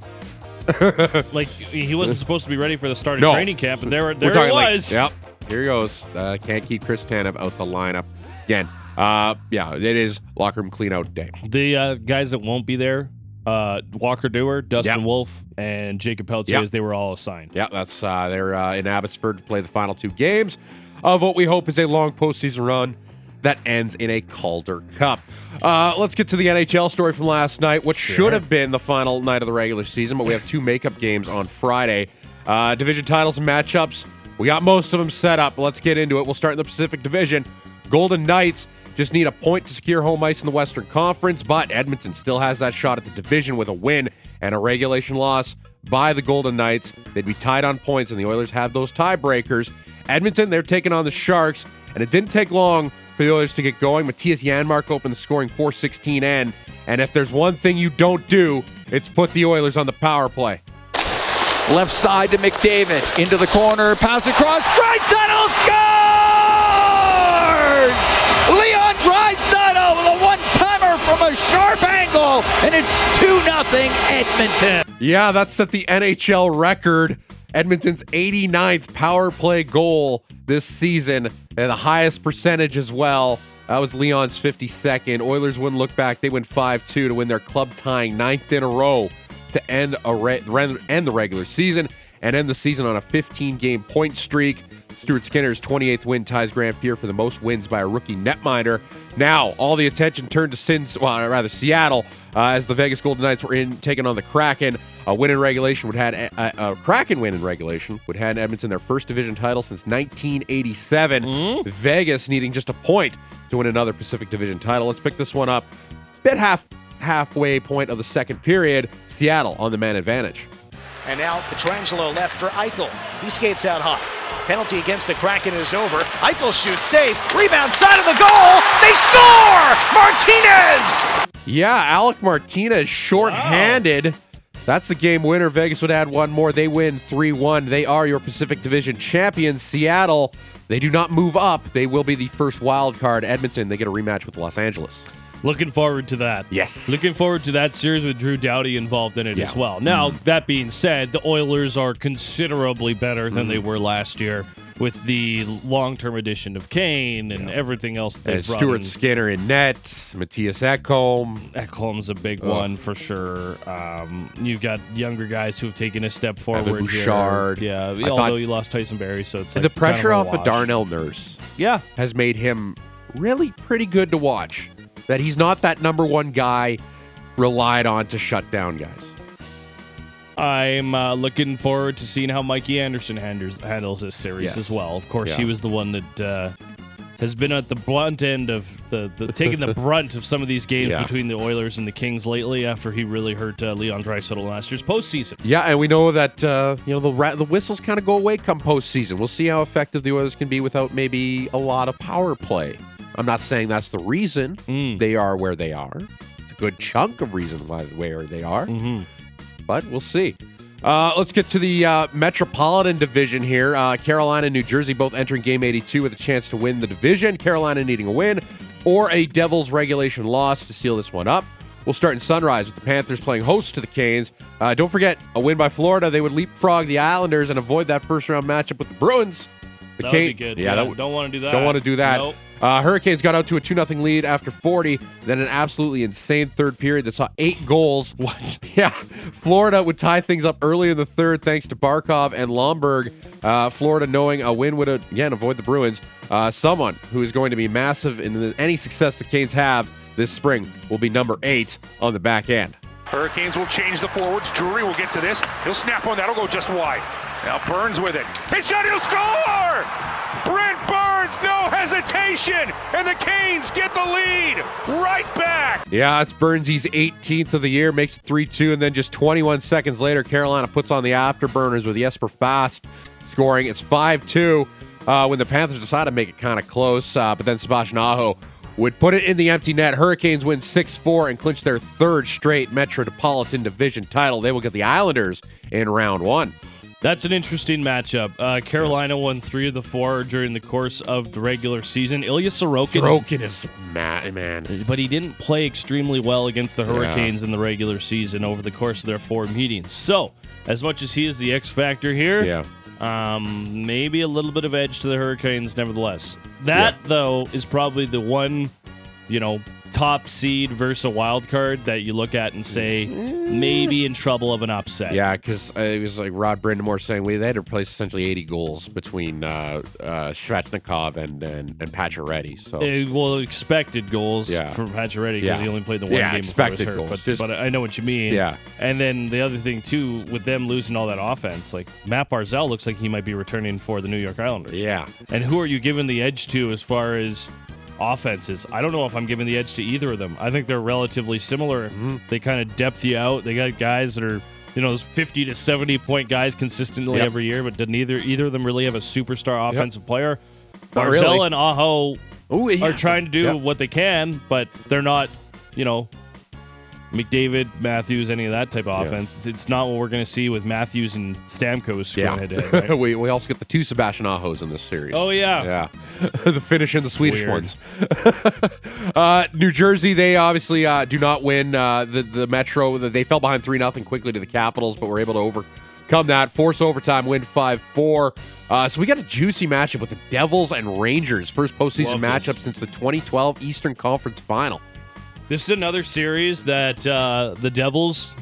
[LAUGHS] like he wasn't supposed to be ready for the start of No. training camp, and there, We're there it talking like- was. yep. Here he goes. Uh, can't keep Chris Tanev out the lineup again. Uh, yeah, it is locker room clean out day. The uh, guys that won't be there, uh, Walker Duehr, Dustin Yep. Wolf, and Jakob Pelletier, Yep. they were all assigned. Yeah, that's uh, they're uh, in Abbotsford to play the final two games of what we hope is a long postseason run that ends in a Calder Cup. Uh, let's get to the NHL story from last night, what should have been the final night of the regular season, but we have two makeup games on Friday. Uh, division titles and matchups. We got most of them set up. Let's get into it. We'll start in the Pacific Division. Golden Knights just need a point to secure home ice in the Western Conference, but Edmonton still has that shot at the division with a win and a regulation loss by the Golden Knights. They'd be tied on points, and the Oilers have those tiebreakers. Edmonton, they're taking on the Sharks, and it didn't take long for the Oilers to get going. Mattias Janmark opened the scoring 416 end, and if there's one thing you don't do, it's put the Oilers on the power play. Left side to McDavid. Into the corner. Pass across. Draisaitl scores! Leon Draisaitl with a one-timer from a sharp angle. And it's 2-0 Edmonton. Yeah, that set the NHL record. Edmonton's 89th power play goal this season, and the highest percentage as well. That was Leon's 52nd. Oilers wouldn't look back. They win 5 2 to win their club tying ninth in a row to end, a re- end the regular season and end the season on a 15 game point streak. Stuart Skinner's 28th win ties Grant Fuhr for the most wins by a rookie netminder. Now, all the attention turned to Sins, well, rather Seattle, uh, as the Vegas Golden Knights were in taking on the Kraken. A win in regulation would had a, a Kraken win in regulation would hand Edmonton their first division title since 1987. Vegas needing just a point to win another Pacific Division title. Let's pick this one up. Bit half halfway point of the second period. Seattle on the man advantage. And now Pietrangelo left for Eichel. He skates out high. Penalty against the Kraken is over. Eichel shoots safe. Rebound side of the goal. They score! Martinez! Yeah, Alec Martinez short-handed. That's the game winner. Vegas would add one more. They win 3-1. They are your Pacific Division champions. Seattle, they do not move up. They will be the first wild card. Edmonton, they get a rematch with Los Angeles. Looking forward to that. Yes. Looking forward to that series with Drew Doughty involved in it Yeah. Mm-hmm. as well. Now, that being said, the Oilers are considerably better than Mm-hmm. they were last year with the long-term addition of Kane and everything else that And they've brought Stuart in. Skinner in net, Mattias Ekholm. Ekholm's a big Ugh. one for sure. Um, you've got younger guys who have taken a step forward. here. Bouchard. Yeah, I although you lost Tyson Barrie, so it's like the pressure kind off of a of. Darnell Nurse Yeah, has made him really pretty good to watch. That he's not that number one guy relied on to shut down guys. I'm uh, looking forward to seeing how Mikey Anderson handles, handles this series Yes. as well. Of course, Yeah. he was the one that uh, has been at the blunt end of the, the taking the [LAUGHS] brunt of some of these games Yeah. between the Oilers and the Kings lately. After he really hurt uh, Leon Draisaitl last year's postseason. Yeah, and we know that uh, you know the ra- the whistles kind of go away come postseason. We'll see how effective the Oilers can be without maybe a lot of power play. I'm not saying that's the reason Mm. they are where they are. It's a good chunk of reason why where they are, Mm-hmm. but we'll see. Uh, let's get to the uh, Metropolitan Division here. Uh, Carolina and New Jersey both entering Game 82 with a chance to win the division. Carolina needing a win or a Devils regulation loss to seal this one up. We'll start in Sunrise with the Panthers playing host to the Canes. Uh, don't forget, a win by Florida, they would leapfrog the Islanders and avoid that first round matchup with the Bruins. The That be good. Yeah, would, don't want to do that. don't want to do that. Nope. Uh, Hurricanes got out to a 2 0 lead after 40, then an absolutely insane third period that saw eight goals. [LAUGHS] What? Yeah, Florida would tie things up early in the third thanks to Barkov and Lomberg. Uh, Florida knowing a win would, again, avoid the Bruins. Uh, someone who is going to be massive in the, any success the Canes have this spring will be number eight on the back end. Hurricanes will change the forwards. Drury will get to this. He'll snap one. That'll go just wide. Now Burns with it. His shot. He'll score! Brent Burns, no hesitation. And the Canes get the lead right back. Yeah, it's Burnsy's 18th of the year, makes it 3 2, and then just 21 seconds later, Carolina puts on the afterburners with Jesper Fast scoring. It's 5 2 uh, when the Panthers decide to make it kind of close, uh, but then Sebastian Aho would put it in the empty net. Hurricanes win 6 4 and clinch their third straight Metropolitan Division title. They will get the Islanders in round one. That's an interesting matchup. Uh, Carolina won three of the four during the course of the regular season. Ilya Sorokin, Broken is mad, man. but he didn't play extremely well against the Hurricanes in the regular season over the course of their four meetings. So, as much as he is the X factor here, Yeah. um, maybe a little bit of edge to the Hurricanes, nevertheless. That though is probably the one, you know, top seed versus a wild card that you look at and say maybe in trouble of an upset. Yeah, because uh, it was like Rod Brind'Amour saying we they had to replace essentially 80 goals between uh, uh, Svechnikov and, and, and Pacioretty. So. Uh, well, expected goals Yeah. from Pacioretty because Yeah. he only played the one Yeah, game before he was expected hurt. goals. But, Just- but I know what you mean. Yeah. And then the other thing too, with them losing all that offense, like Matt Barzal looks like he might be returning for the New York Islanders. Yeah. And who are you giving the edge to as far as offenses? I don't know if I'm giving the edge to either of them. I think they're relatively similar. Mm-hmm. They kind of depth you out. They got guys that are you know those 50 to 70 point guys consistently Yep. every year, but did neither either of them really have a superstar offensive player? Not Barzal really. and Aho Ooh, yeah. are trying to do Yep. what they can, but they're not, you know, McDavid, Matthews, any of that type of Yeah. offense. It's, it's not what we're going to see with Matthews and Stamkos Yeah. going head [LAUGHS] right? we, we also get the two Sebastian Ahos in this series. Oh yeah. Yeah. [LAUGHS] the Finnish and the Swedish Weird. ones. [LAUGHS] uh, New Jersey, they obviously uh, do not win uh, the, the Metro. They fell behind 3 0 quickly to the Capitals, but were able to overcome that, force overtime, win 5 4. Uh, so we got a juicy matchup with the Devils and Rangers. First postseason Love this. matchup since the 2012 Eastern Conference Final. This is another series that uh, the Devils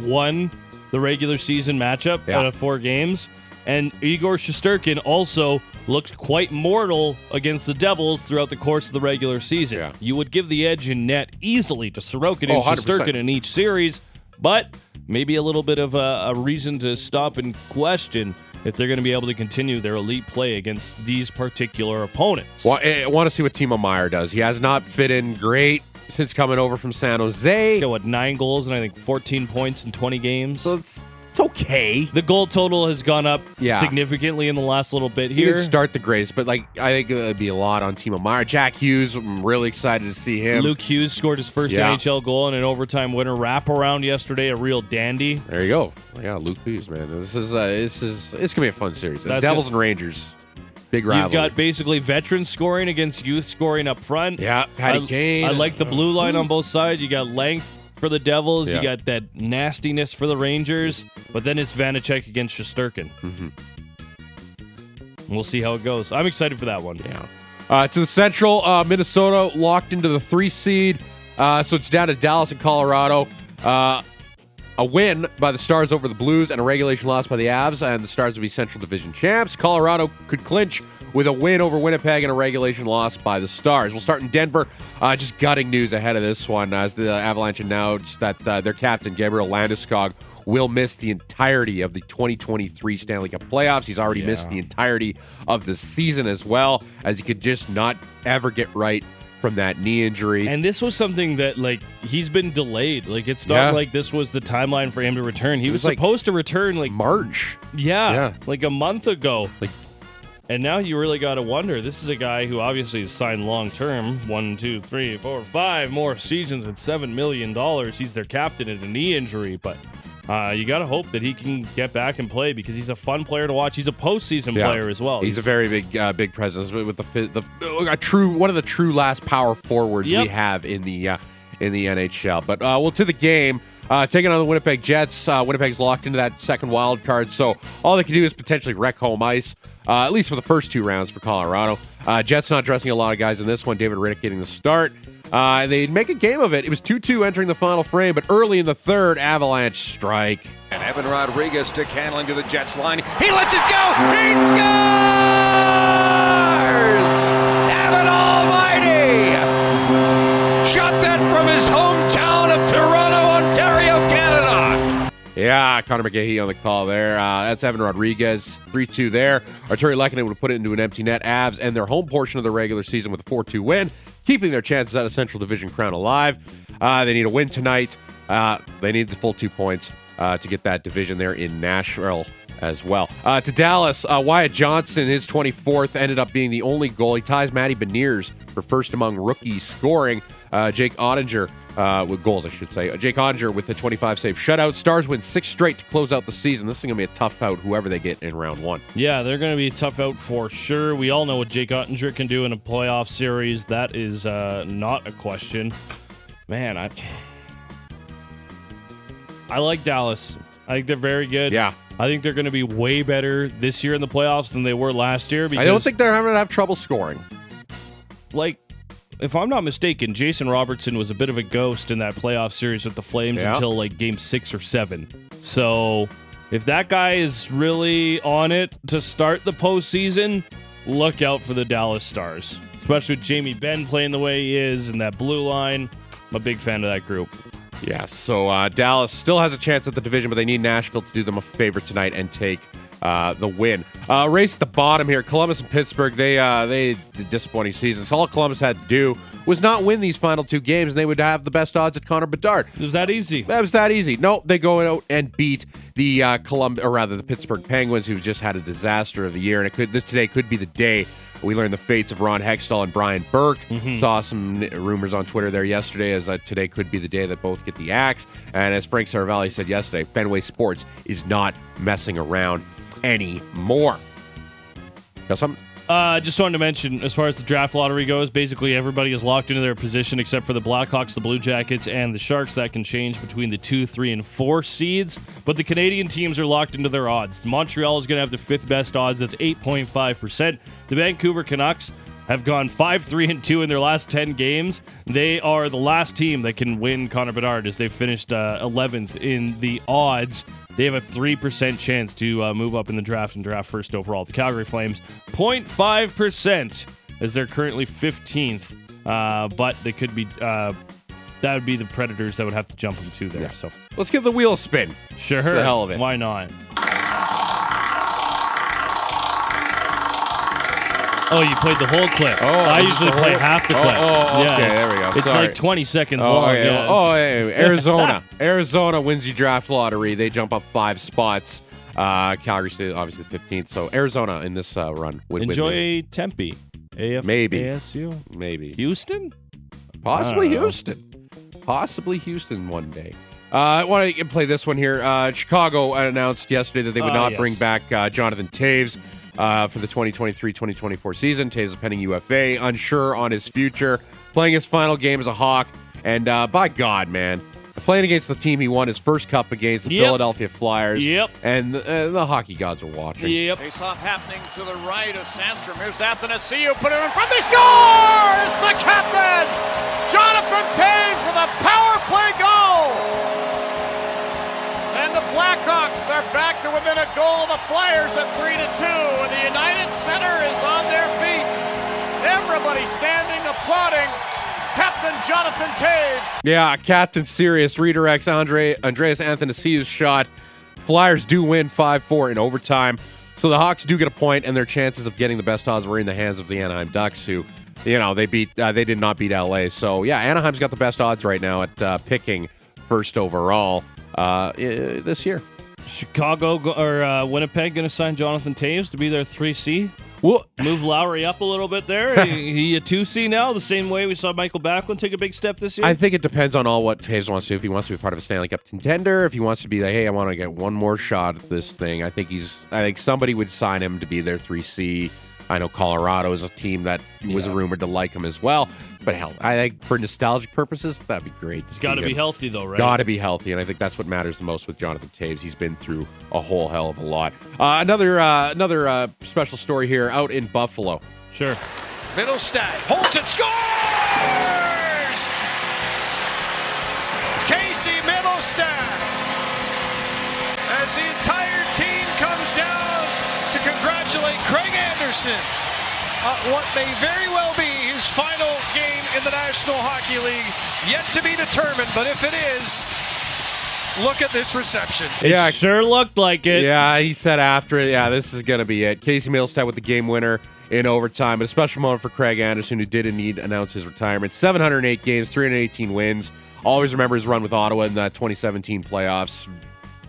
won the regular season matchup Yeah. out of four games. And Igor Shesterkin also looked quite mortal against the Devils throughout the course of the regular season. Yeah. You would give the edge in net easily to Sorokin Oh, and 100%. Shesterkin in each series, but maybe a little bit of a, a reason to stop and question if they're going to be able to continue their elite play against these particular opponents. Well, eh, I, want to see what Timo Meier does. He has not fit in great since coming over from San Jose. He's got what nine goals and I think 14 points in 20 games. So it's, it's okay. the goal total has gone up Yeah. significantly in the last little bit He here. didn't start the greatest, but like I think it'd be a lot on Timo Meier. Jack Hughes, I'm really excited to see him. Luke Hughes scored his first Yeah. NHL goal in an overtime winner wraparound yesterday. A real dandy. There you go. Yeah, Luke Hughes, man. This is uh, this is it's gonna be a fun series. That's Devils and Rangers, big You've rivalry. got basically veterans scoring against youth scoring up front. yeah, Patty I, Kane. I like the blue line on both sides. You got length for the Devils. Yeah. You got that nastiness for the Rangers. But then it's Vanecek against Shesterkin. Mm-hmm. We'll see how it goes. I'm excited for that one. Yeah. Uh, to the Central, uh, Minnesota locked into the three seed. Uh, so it's down to Dallas and Colorado. A win by the Stars over the Blues and a regulation loss by the Avs, and the Stars would be Central Division champs. Colorado could clinch with a win over Winnipeg and a regulation loss by the Stars. We'll start in Denver. Uh, just gutting news ahead of this one as the Avalanche announced that uh, their captain, Gabriel Landeskog, will miss the entirety of the 2023 Stanley Cup playoffs. He's already missed the entirety of the season as well, as he could just not ever get right from that knee injury. And this was something that like he's been delayed. Like it's not Yeah. like this was the timeline for him to return. He was, was like supposed to return like March. yeah, Yeah. like a month ago. Like- and now you really got to wonder. This is a guy who obviously is signed long term. One, two, three, four, five more seasons at seven million dollars. He's their captain at a knee injury, but. Uh, you got to hope that he can get back and play because he's a fun player to watch. He's a postseason Yeah. player as well. He's, a very big, uh, big presence with the the a true one of the true last power forwards we have in the uh, in the NHL. But uh, well, to the game. Uh, taking on the Winnipeg Jets. Uh, Winnipeg's locked into that second wild card, so all they can do is potentially wreck home ice, uh, at least for the first two rounds for Colorado. Uh, Jets not dressing a lot of guys in this one. David Rittich getting the start. Uh, they make a game of it. It was 2 2 entering the final frame, but early in the third, Avalanche strike. And Evan Rodrigues stick handling to the Jets line. He lets it go. He scores! Evan Almighty! Shot that from his Yeah, Conor McGahey on the call there. Uh, that's Evan Rodrigues, 3 2 there. Artturi Lehkonen would put it into an empty net. Avs and their home portion of the regular season with a 4 2 win, keeping their chances at a Central Division crown alive. Uh, they need a win tonight. Uh, they need the full two points uh, to get that division there in Nashville as well. Uh, to Dallas, uh, Wyatt Johnston, his 24th, ended up being the only goal. He ties Matty Beniers for first among rookies scoring. Uh, Jake Oettinger uh, with goals, I should say. Uh, Jake Oettinger with the 25 save shutout. Stars win six straight to close out the season. This is going to be a tough out, whoever they get in round one. Yeah, they're going to be a tough out for sure. We all know what Jake Oettinger can do in a playoff series. That is uh, not a question. Man, I I like Dallas. I think they're very good. Yeah. I think they're going to be way better this year in the playoffs than they were last year. Because, I don't think they're going to have trouble scoring. like, if I'm not mistaken, Jason Robertson was a bit of a ghost in that playoff series with the Flames Yeah. until like game six or seven. So if that guy is really on it to start the postseason, look out for the Dallas Stars, especially with Jamie Benn playing the way he is and that blue line. I'm a big fan of that group. Yeah, so uh, Dallas still has a chance at the division, but they need Nashville to do them a favor tonight and take uh, the win. Uh, race at the bottom here. Columbus and Pittsburgh, they uh, they did disappointing seasons. All Columbus had to do was not win these final two games, and they would have the best odds at Connor Bedard. It was that easy. That was that easy. No, they go out and beat the uh, Columbus, or rather the Pittsburgh Penguins, who just had a disaster of the year. And it could this today could be the day we learn the fates of Ron Hextall and Brian Burke. Saw some rumors on Twitter there yesterday as uh, today could be the day that both get the axe. And as Frank Seravalli said yesterday, Fenway Sports is not messing around anymore. Got something? Uh, just wanted to mention, as far as the draft lottery goes, basically everybody is locked into their position except for the Blackhawks, the Blue Jackets, and the Sharks. That can change between the two, three, and four seeds. But the Canadian teams are locked into their odds. Montreal is going to have the fifth best odds. That's 8.5%. The Vancouver Canucks have gone 5 3 and 2 in their last 10 games. They are the last team that can win Connor Bedard as they finished uh, 11th in the odds. They have a 3% chance to uh, move up in the draft and draft first overall. The Calgary Flames, 0.5% as they're currently 15th. Uh, but they could be, uh, that would be the Predators that would have to jump them to there. So, Let's give the wheel a spin. sure. the hell of it. Why not? Oh, you played the whole clip. Oh, I usually play half the Oh, clip. oh, Yeah, okay, it's- there we go. It's Sorry. like 20 seconds Oh, long. okay. yeah, oh, hey, Arizona. [LAUGHS] Arizona wins the draft lottery. They jump up five spots. Uh, Calgary State, obviously 15th. So Arizona in this uh, run would Enjoy Tempe. AF, Maybe. ASU. maybe Houston? possibly I don't know. Houston, possibly Houston one day. Uh, I want to play this one here. Uh, Chicago announced yesterday that they would Ah, not yes. bring back uh, Jonathan Toews uh, for the 2023-2024 season. Toews is pending UFA, unsure on his future, playing his final game as a Hawk, and uh, by God, man, playing against the team he won his first cup against, the Yep. Philadelphia Flyers. Yep. And uh, the hockey gods are watching. Yep. Face off happening to the right of Sandstrom. Here's Athanasiou. Put it in front. They score! It's the captain! Jonathan Toews with a power play goal! Blackhawks are back to within a goal of the Flyers at 3 to 2. And the United Center is on their feet. Everybody standing, applauding Captain Jonathan Toews. Yeah, Captain Serious redirects Andre Andreas Athanasiou's shot. Flyers do win 5-4 in overtime. So the Hawks do get a point, and their chances of getting the best odds were in the hands of the Anaheim Ducks, who, you know, they beat uh, they did not beat LA. So yeah, Anaheim's got the best odds right now at uh, picking first overall uh, this year. Chicago or uh, Winnipeg going to sign Jonathan Toews to be their 3C? Well, Move Lowry up a little bit there. he, [LAUGHS] he a 2C now, the same way we saw Mikael Backlund take a big step this year? I think it depends on all what Toews wants to do. If he wants to be part of a Stanley Cup contender, if he wants to be like, hey, I want to get one more shot at this thing. I think he's. I think somebody would sign him to be their three C. I know Colorado is a team that was rumored to like him as well. But hell, I think for nostalgic purposes, that'd be great. He's got to be healthy, though, right? Got to be healthy, and I think that's what matters the most with Jonathan Toews. He's been through a whole hell of a lot. Uh, another uh, another uh, special story here out in Buffalo. Sure. Mittelstadt holds it, scores! Anderson on what may very well be his final game in the National Hockey League. Yet to be determined, but if it is, look at this reception. It Yeah. sure looked like it. Yeah, he said after it, yeah, this is going to be it. Casey Mittelstadt with the game winner in overtime. But a special moment for Craig Anderson, who did indeed announce his retirement. 708 games, 318 wins. Always remember his run with Ottawa in the 2017 playoffs,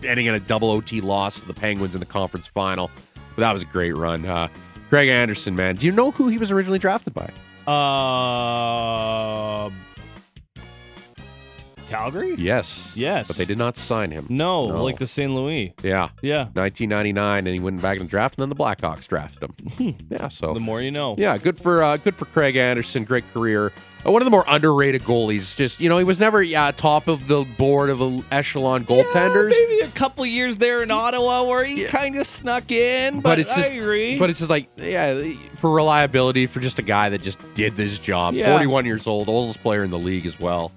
ending in a double OT loss to the Penguins in the conference final. But that was a great run. Uh, Craig Anderson, man. Do you know who he was originally drafted by? Uh, Calgary? Yes. Yes. But they did not sign him. No, No. like the St. Louis. Yeah. Yeah. 1999, and he went back in the draft, and then the Blackhawks drafted him. yeah, so The more you know. Yeah, good for uh, good for Craig Anderson. Great career. Uh, one of the more underrated goalies. Just you know, he was never yeah, top of the board of a echelon goaltenders. maybe a couple years there in Ottawa where he kind of snuck in, but, but it's just, agree. but it's just like, yeah, for reliability, for just a guy that just did this job. Yeah. Forty-one years old, oldest player in the league as well.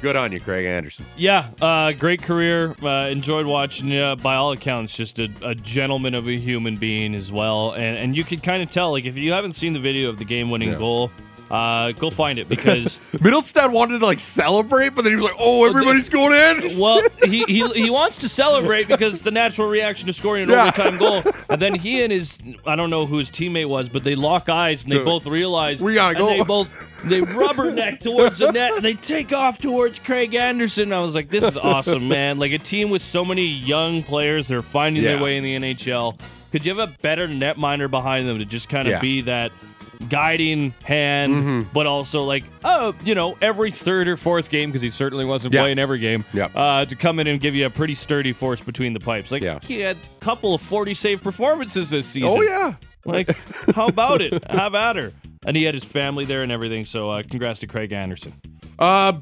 Good on you, Craig Anderson. yeah, uh, great career. Uh, enjoyed watching you. By all accounts, just a, a gentleman of a human being as well. And and you could kind of tell, like, if you haven't seen the video of the game-winning Yeah. goal, uh, go find it because [LAUGHS] Mittelstadt wanted to like celebrate, but then he was like, "Oh, everybody's going in." [LAUGHS] well, [LAUGHS] he, he he wants to celebrate because it's the natural reaction to scoring an Yeah. overtime goal. And then he and his I don't know who his teammate was, but they lock eyes and they both realize We gotta and go. They both they rubberneck towards the net and they take off towards Craig Anderson. I was like, this is awesome, man! Like a team with so many young players that are finding Yeah. their way in the NHL. Could you have a better netminder behind them to just kind of Yeah. be that? Guiding hand Mhm. but also like oh you know every third or fourth game because he certainly wasn't Yeah. playing every game Yep. uh, to come in and give you a pretty sturdy force between the pipes. Like Yeah. he had a couple of 40 save performances this season. Oh yeah. Like how [LAUGHS] about it? Have at her. And he had his family there and everything. So uh, congrats to Craig Anderson. Uh,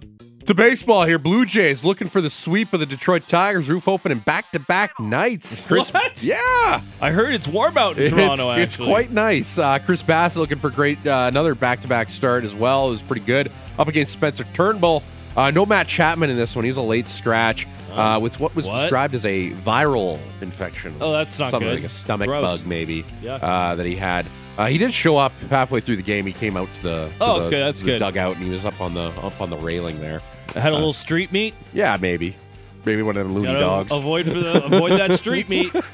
To baseball here, Blue Jays looking for the sweep of the Detroit Tigers. Roof open in back-to-back nights. Chris, What? Yeah, I heard it's warm out in it's, Toronto. it's actually, quite nice. Uh, Chris Bassitt looking for great uh, another back-to-back start as well. It was pretty good up against Spencer Turnbull. Uh, no Matt Chapman in this one. He was a late scratch uh, with what was What? described as a viral infection. Oh, that's not something good. like a stomach Gross. bug, maybe. Yeah. Uh, that he had. Uh, he did show up halfway through the game. He came out to the, to Oh, the- okay, that's the good. dugout and he was up on the up on the railing there. Had a little street meet. Yeah, maybe. Maybe one of them loony Gotta dogs. avoid for the avoid that street meat. [LAUGHS]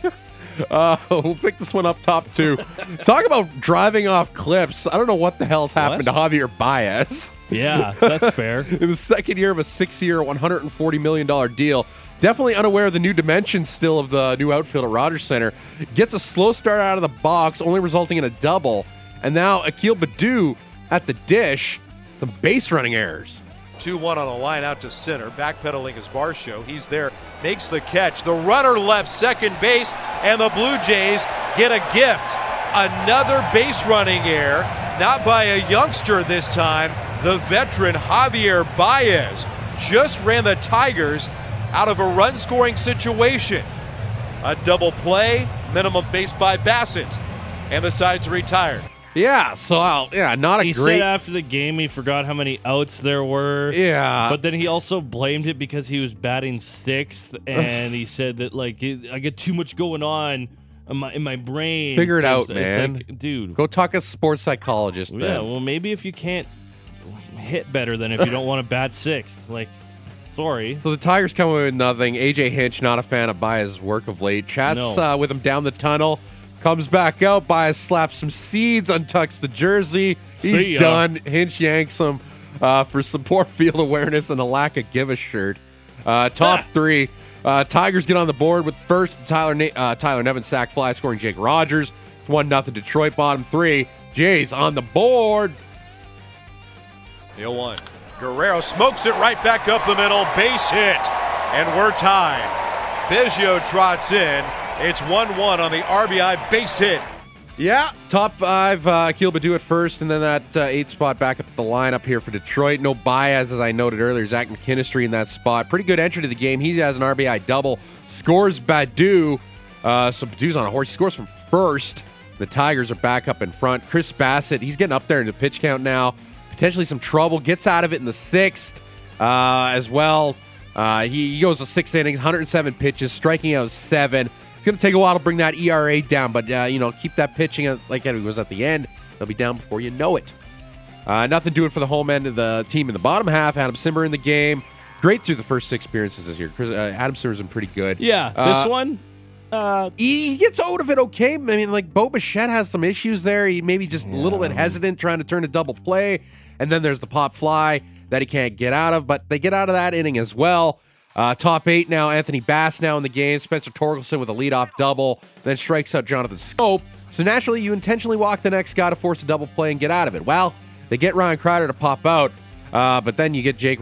Uh, we'll pick this one up top two. Talk about driving off clips. I don't know what the hell's happened to Javier Baez. Yeah, that's fair. [LAUGHS] In the second year of a six-year, $140 million deal. Definitely unaware of the new dimensions still of the new outfield at Rogers Center. Gets a slow start out of the box, only resulting in a double. And now Akil Baddoo at the dish. Some base running errors. 2 1 on a line out to center. Backpedaling his Varsho. He's there, makes the catch. The runner left second base, and the Blue Jays get a gift. Another base running error, not by a youngster this time. The veteran Javier Baez just ran the Tigers out of a run scoring situation. A double play, minimum base by Bassitt, and the side's retired. Yeah, so uh, yeah, not a great. He great. said after the game he forgot how many outs there were. yeah, But then he also blamed it because he was batting sixth, and he said that like it, I get too much going on in my in my brain. Figure it out, It's man. like, dude. go talk to a sports psychologist, man. yeah, well, maybe if you can't hit better than if you don't want to bat sixth, like, sorry. So the Tigers come away with nothing. AJ Hinch, not a fan of Baez's work of late. Chats No. uh, with him down the tunnel, comes back out. Baez slaps some seeds, untucks the jersey. He's done. Hinch yanks him uh, for support [LAUGHS] field awareness and a lack of give a shirt. Uh, top three. Uh, Tigers get on the board with first Tyler Na- uh, Tyler Nevin sack fly scoring Jake Rogers. It's one nothing Detroit. Bottom three. Jays on the board. The 0 1. Guerrero smokes it right back up the middle. Base hit. And we're tied. Biggio trots in. It's 1 1 on the RBI base hit. Yeah, top five. Uh, Akil Baddoo at first, and then that uh, eight spot back up the lineup here for Detroit. No Baez, as I noted earlier. Zach McKinstry in that spot. Pretty good entry to the game. He has an RBI double. Scores Baddoo. Uh, so Baddoo's on a horse. He scores from first. The Tigers are back up in front. Chris Bassitt, he's getting up there in the pitch count now. Potentially some trouble. Gets out of it in the sixth uh, as well. Uh, he, he goes to six innings, 107 pitches, striking out seven. Going to take a while to bring that ERA down, but uh, you know, keep that pitching at- like it was at the end. They'll be down before you know it. Uh, nothing doing for the home end of the team in the bottom half. Adam Cimber in the game. Great through the first six appearances this year. Chris, uh, Adam Cimber's been pretty good. Yeah, Uh, this one. Uh, he, gets out of it okay. I mean, like Bo Bichette has some issues there. He maybe just a little bit hesitant trying to turn a double play, and then there's the pop fly that he can't get out of. But they get out of that inning as well. Uh, top eight now. Anthony Bass now in the game. Spencer Torkelson with a leadoff double, then strikes out Jonathan Schoop. So naturally, you intentionally walk the next guy to force a double play and get out of it. Well, they get Ryan Crowder to pop out. Uh, but then you get Jake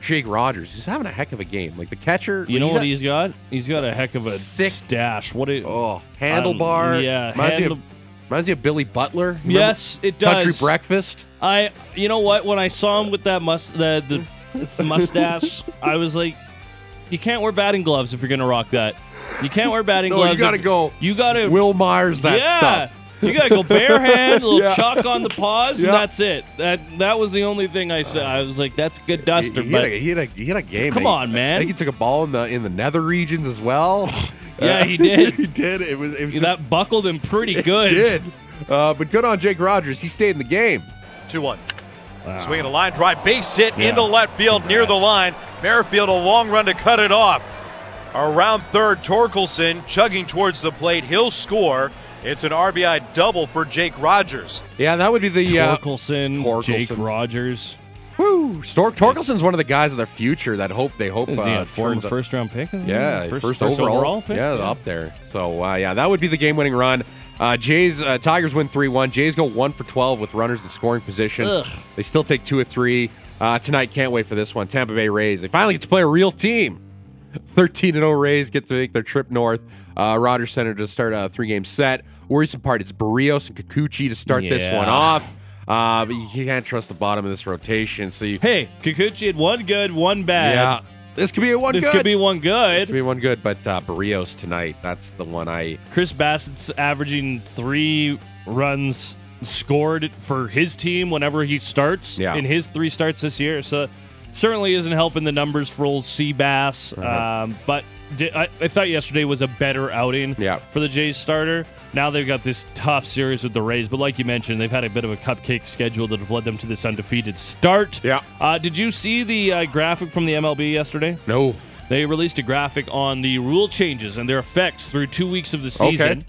Jake Rogers. He's having a heck of a game. Like the catcher, you know what he's got? He's got a heck of a Thick- stash. What? It, Oh, handlebar. Um, yeah, reminds, handle- me of, reminds me of Billy Butler. Remember Yes, it does. Country breakfast. I, you know what? When I saw him with that must, the the it's [LAUGHS] the mustache, I was like, you can't wear batting gloves if you're gonna rock that. You can't wear batting [LAUGHS] No, gloves. you gotta if- go. You gotta Wil Myers that yeah. stuff. You gotta go bare [LAUGHS] hand, a little Yeah. chalk on the paws, Yeah. and that's it. That that was the only thing I said. I was like, that's a good duster. He, he, but had a, he, had a, he had a game. Come I- on, man. I think he took a ball in the in the nether regions as well. [LAUGHS] Yeah, he did. he did. It was it was just, that buckled him pretty it good. did. Uh, but good on Jake Rogers. He stayed in the game. 2 1. Swinging a line drive, base hit into left field near the line. Merrifield a long run to cut it off. Around third, Torkelson chugging towards the plate. He'll score. It's an RBI double for Jake Rogers. Yeah, that would be the uh, Torkelson, Jake Rogers. woo. Stork Torkelson's one of the guys of their future that hope they hope. Is he uh, a fourth, first round pick? Yeah, first, first, first overall. pick? Yeah, up there. So uh, yeah, that would be the game-winning run. Uh, Jays uh, Tigers win three one. Jays go one for twelve with runners in scoring position. Ugh. They still take two or three uh, tonight. Can't wait for this one. Tampa Bay Rays. They finally get to play a real team. [LAUGHS] 13 and 0 Rays get to make their trip north. Uh, Rogers Center to start a three game set. Worrisome part it's Berrios and Kikuchi to start this one off. Uh, but you can't trust the bottom of this rotation. So you, Hey, Kikuchi had one good, one bad. yeah, this could be a one This good. could be one This good. could be one good, but uh, Berrios tonight. That's the one I. Chris Bassitt's averaging three runs scored for his team whenever he starts Yeah. in his three starts this year. So certainly isn't helping the numbers for old Seabass. Uh-huh. Um, but di- I, I thought yesterday was a better outing Yeah. for the Jays starter. Now they've got this tough series with the Rays, but like you mentioned, they've had a bit of a cupcake schedule that have led them to this undefeated start. Yeah. Uh, did you see the uh, graphic from the MLB yesterday? No. They released a graphic on the rule changes and their effects through two weeks of the season. Okay.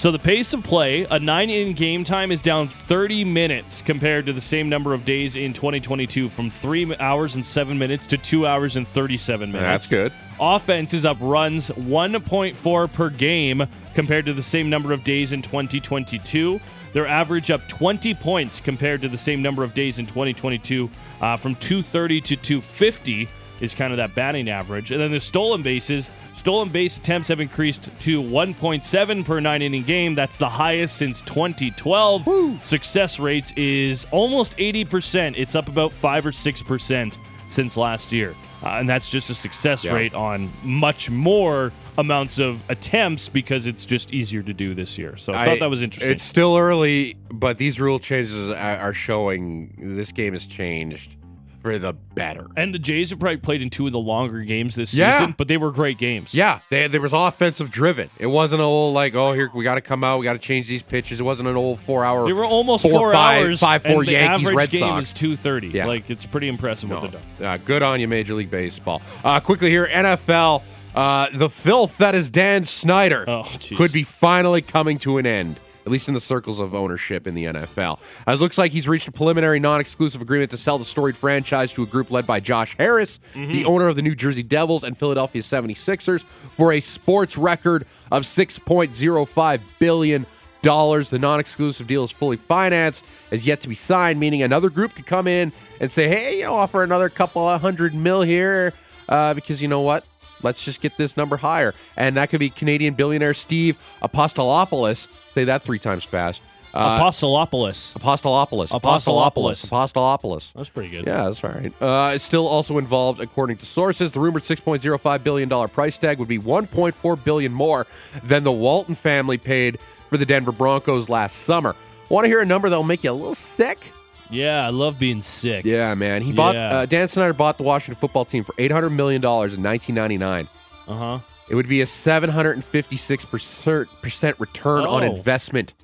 So the pace of play, a nine inning game time, is down 30 minutes compared to the same number of days in 2022, from three hours and seven minutes to two hours and 37 minutes. That's good. Offense is up runs 1.4 per game compared to the same number of days in 2022. Their average up 20 points compared to the same number of days in 2022, uh, from 230 to 250 is kind of that batting average. And then the stolen bases, stolen base attempts have increased to 1.7 per nine inning game. That's the highest since 2012. Success rates is almost 80%. It's up about 5 or 6% since last year. Uh, and that's just a success Yeah. rate on much more amounts of attempts because it's just easier to do this year. So I, thought that was interesting. It's still early, but these rule changes are are showing this game has changed for the better. and the Jays have probably played in two of the longer games this Yeah. season, but they were great games. Yeah, they, there was offensive driven. It wasn't an old like, oh, here we got to come out, we got to change these pitches. It wasn't an old four hour. They were almost four, four five, hours. five four and the Yankees average Red game Sox. is two thirty. Yeah. Like it's pretty impressive what they've done. Uh, good on you, Major League Baseball. Uh, quickly here, NFL. Uh, the filth that is Dan Snyder Oh, could be finally coming to an end, at least in the circles of ownership in the NFL. As it looks like he's reached a preliminary non exclusive agreement to sell the storied franchise to a group led by Josh Harris, Mm-hmm. the owner of the New Jersey Devils and Philadelphia 76ers, for a sports record of $6.05 billion. The non exclusive deal is fully financed, has yet to be signed, meaning another group could come in and say, hey, you know, offer another couple of hundred mil here uh, because you know what? Let's just get this number higher. And that could be Canadian billionaire Steve Apostolopoulos. Say that three times fast. Uh, Apostolopoulos. Apostolopoulos. Apostolopoulos. Apostolopoulos. That's pretty good. Yeah, that's all right. Uh, it's still also involved, according to sources. The rumored $6.05 billion price tag would be 1.4 billion more than the Walton family paid for the Denver Broncos last summer. Want to hear a number that'll make you a little sick? Yeah, I love being sick. Yeah, man. He bought Yeah. uh, Dan Snyder bought the Washington football team for $800 million in 1999. Uh huh. It would be a 756% return on Oh. investment,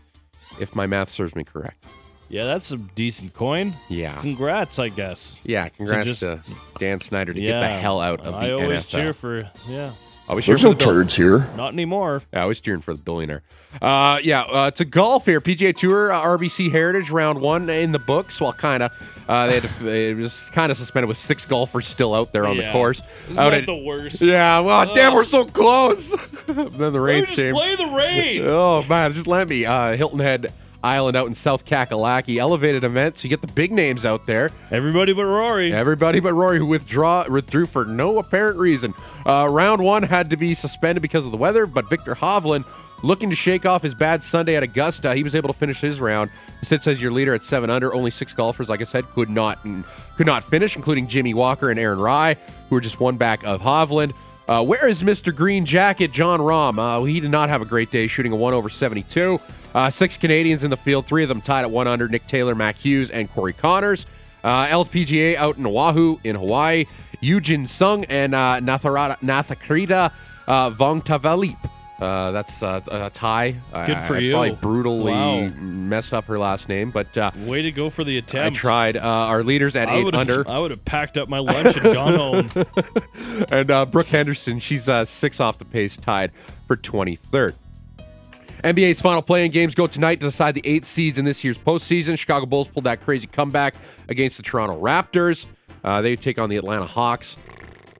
if my math serves me correct. Yeah, that's a decent coin. Yeah. Congrats, I guess. Yeah, congrats just- to Dan Snyder to get the hell out of the I always NFL. cheer for yeah. I was cheering for the Bill- here. Not anymore. Yeah, I was cheering for the billionaire. Uh, yeah, uh, to golf here, PGA Tour, uh, RBC Heritage, round one in the books. Well, kind of. Uh, they had to, it was kind of suspended with six golfers still out there on Yeah. the course. Isn't Out that at- the worst? Yeah, well, damn, we're so close. [LAUGHS] then the rains came. play the rain. Oh man, just let me. Uh, Hilton Head Island out in South Kakalaki, elevated events. You get the big names out there. Everybody but Rory. Everybody but Rory, who withdraw withdrew for no apparent reason. Uh, round one had to be suspended because of the weather, but Viktor Hovland, looking to shake off his bad Sunday at Augusta, he was able to finish his round. Sits as your leader at seven under. Only six golfers, like I said, could not could not finish, including Jimmy Walker and Aaron Rai, who are just one back of Hovland. Uh, where is Mr. Green Jacket, Jon Rahm? Uh, he did not have a great day, shooting a one over 72. Uh, six Canadians in the field, three of them tied at one under Nick Taylor, Mac Hughes, and Corey Conners. Uh, LPGA out in Oahu, in Hawaii. Eugene Sung and uh, Natharada, Nathakrita uh, Vongtavalip. Uh, that's uh, a tie. Good I, for I you. Probably brutally Wow. messed up her last name, but uh, Way to go for the attack. I tried. Uh, our leaders at I eight under. I would have packed up my lunch and gone [LAUGHS] home. and uh, Brooke Henderson, she's uh, six off the pace, tied for 23rd. NBA's final playing games go tonight to decide the eighth seeds in this year's postseason. Chicago Bulls pulled that crazy comeback against the Toronto Raptors. Uh, they take on the Atlanta Hawks,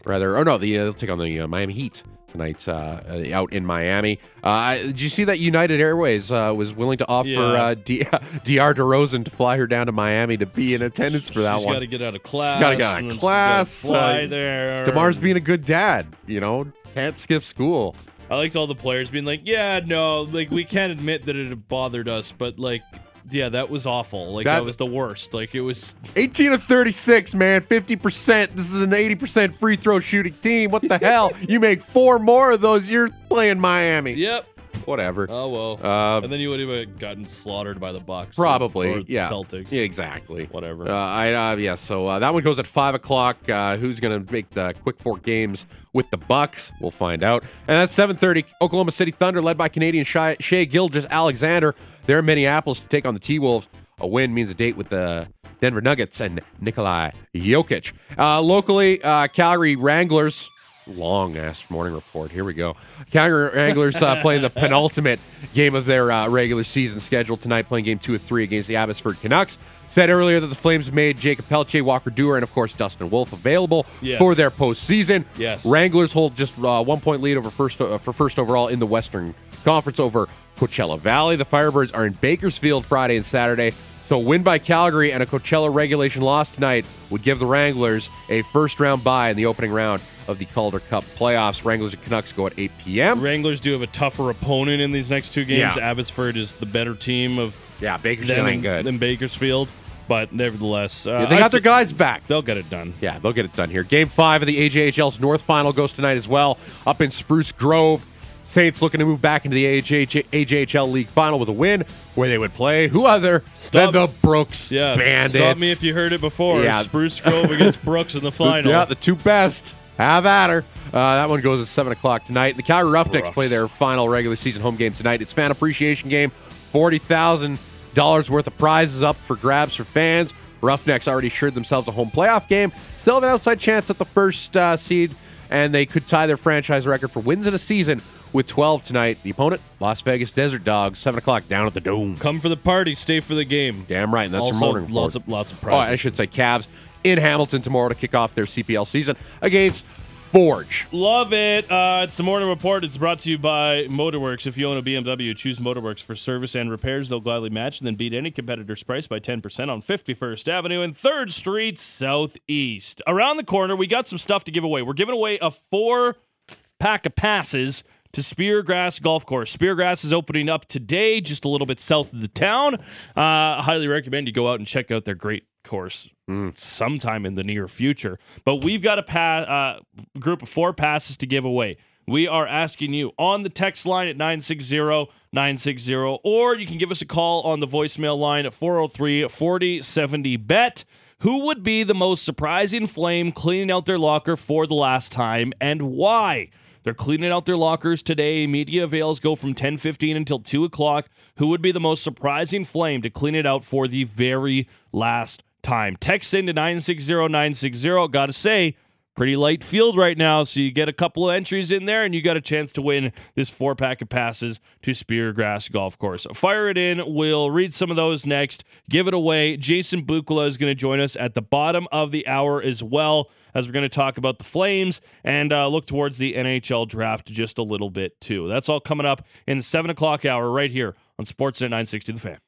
rather. Oh no, the, uh, they'll take on the uh, Miami Heat tonight uh, uh, out in Miami. Uh, did you see that United Airways uh, was willing to offer Yeah. uh, D- [LAUGHS] DR DeRozan to fly her down to Miami to be in attendance for that She's one? got to get out of class. Gotta get out of and then she's class, Fly there. DeMar's being a good dad, you know, can't skip school. I liked all the players being like, "Yeah, no, like we can't admit that it bothered us, but like Yeah, that was awful. Like That- that, was the worst. Like it was 18 of 36, man. 50%. This is an 80% free throw shooting team. What the hell? [LAUGHS] You make four more of those, you're playing Miami. Yep. Whatever. Oh well. Uh, and then you would have gotten slaughtered by the Bucks. Probably, Or yeah. Celtics. Yeah, exactly. Whatever. Uh, I uh, yeah. So uh, that one goes at five o'clock. Uh, who's gonna make the quick four games with the Bucks? We'll find out. And at seven thirty, Oklahoma City Thunder, led by Canadian Shai, Shea Gilgis Alexander, they're in Minneapolis to take on the T Wolves. A win means a date with the Denver Nuggets and Nikolai Jokic. Uh, locally, uh, Calgary Wranglers. Long ass morning report. Here we go. Calgary Wranglers uh, playing the penultimate game of their uh, regular season schedule tonight, playing game two of three against the Abbotsford Canucks. Said earlier that the Flames made Jakob Pelletier, Walker Duehr, and of course Dustin Wolf available Yes. for their postseason. Yes. Wranglers hold just uh, one point lead over first uh, for first overall in the Western Conference over Coachella Valley. The Firebirds are in Bakersfield Friday and Saturday. So win by Calgary and a Coachella regulation loss tonight would give the Wranglers a first round bye in the opening round of the Calder Cup playoffs. Wranglers and Canucks go at 8 p.m. Wranglers do have a tougher opponent in these next two games. Yeah. Abbotsford is the better team of Yeah, Bakersfield ain't good. than Bakersfield, but nevertheless, uh, Yeah, they got their guys back. They'll get it done. Yeah, they'll get it done here. Game five of the AJHL's North Final goes tonight as well, up in Spruce Grove. Saints looking to move back into the AJH, AJHL League Final with a win, where they would play who other Stop- than the Brooks Yeah, Bandits. stop me if you heard it before. Yeah. Spruce Grove against [LAUGHS] Brooks in the final. Yeah, the two best. Have at her. Uh, that one goes at 7 o'clock tonight. The Calgary Roughnecks play their final regular season home game tonight. It's fan appreciation game. $40,000 worth of prizes up for grabs for fans. Roughnecks already assured themselves a home playoff game. Still have an outside chance at the first uh, seed, and they could tie their franchise record for wins in a season with 12 tonight. The opponent, Las Vegas Desert Dogs, 7 o'clock down at the Dome. Come for the party, stay for the game. Damn right, and that's also, your morning report. lots of lots of Oh. I should say Cavs in Hamilton tomorrow to kick off their CPL season against Forge. Love it. Uh, it's the morning report. It's brought to you by Motorworks. If you own a BMW, choose Motorworks for service and repairs. They'll gladly match and then beat any competitor's price by 10% on 51st Avenue and 3rd Street Southeast. Around the corner, we got some stuff to give away. We're giving away a four pack of passes to Speargrass Golf Course. Speargrass is opening up today, just a little bit south of the town. Uh, highly recommend you go out and check out their great course sometime in the near future. But we've got a pa- uh, group of four passes to give away. We are asking you on the text line at 960 960, or you can give us a call on the voicemail line at 403 4070 bet. Who would be the most surprising flame cleaning out their locker for the last time and why? They're cleaning out their lockers today. Media avails go from 10:15 until 2 o'clock. Who would be the most surprising flame to clean it out for the very last time? Text in to 960-960. Gotta say, pretty light field right now, so you get a couple of entries in there and you got a chance to win this four pack of passes to Speargrass Golf Course. Fire it in. We'll read some of those next. Give it away. Jason Bukala is going to join us at the bottom of the hour as well as we're going to talk about the Flames and uh, look towards the NHL draft just a little bit too. That's all coming up in the seven o'clock hour right here on Sportsnet 960 The Fan.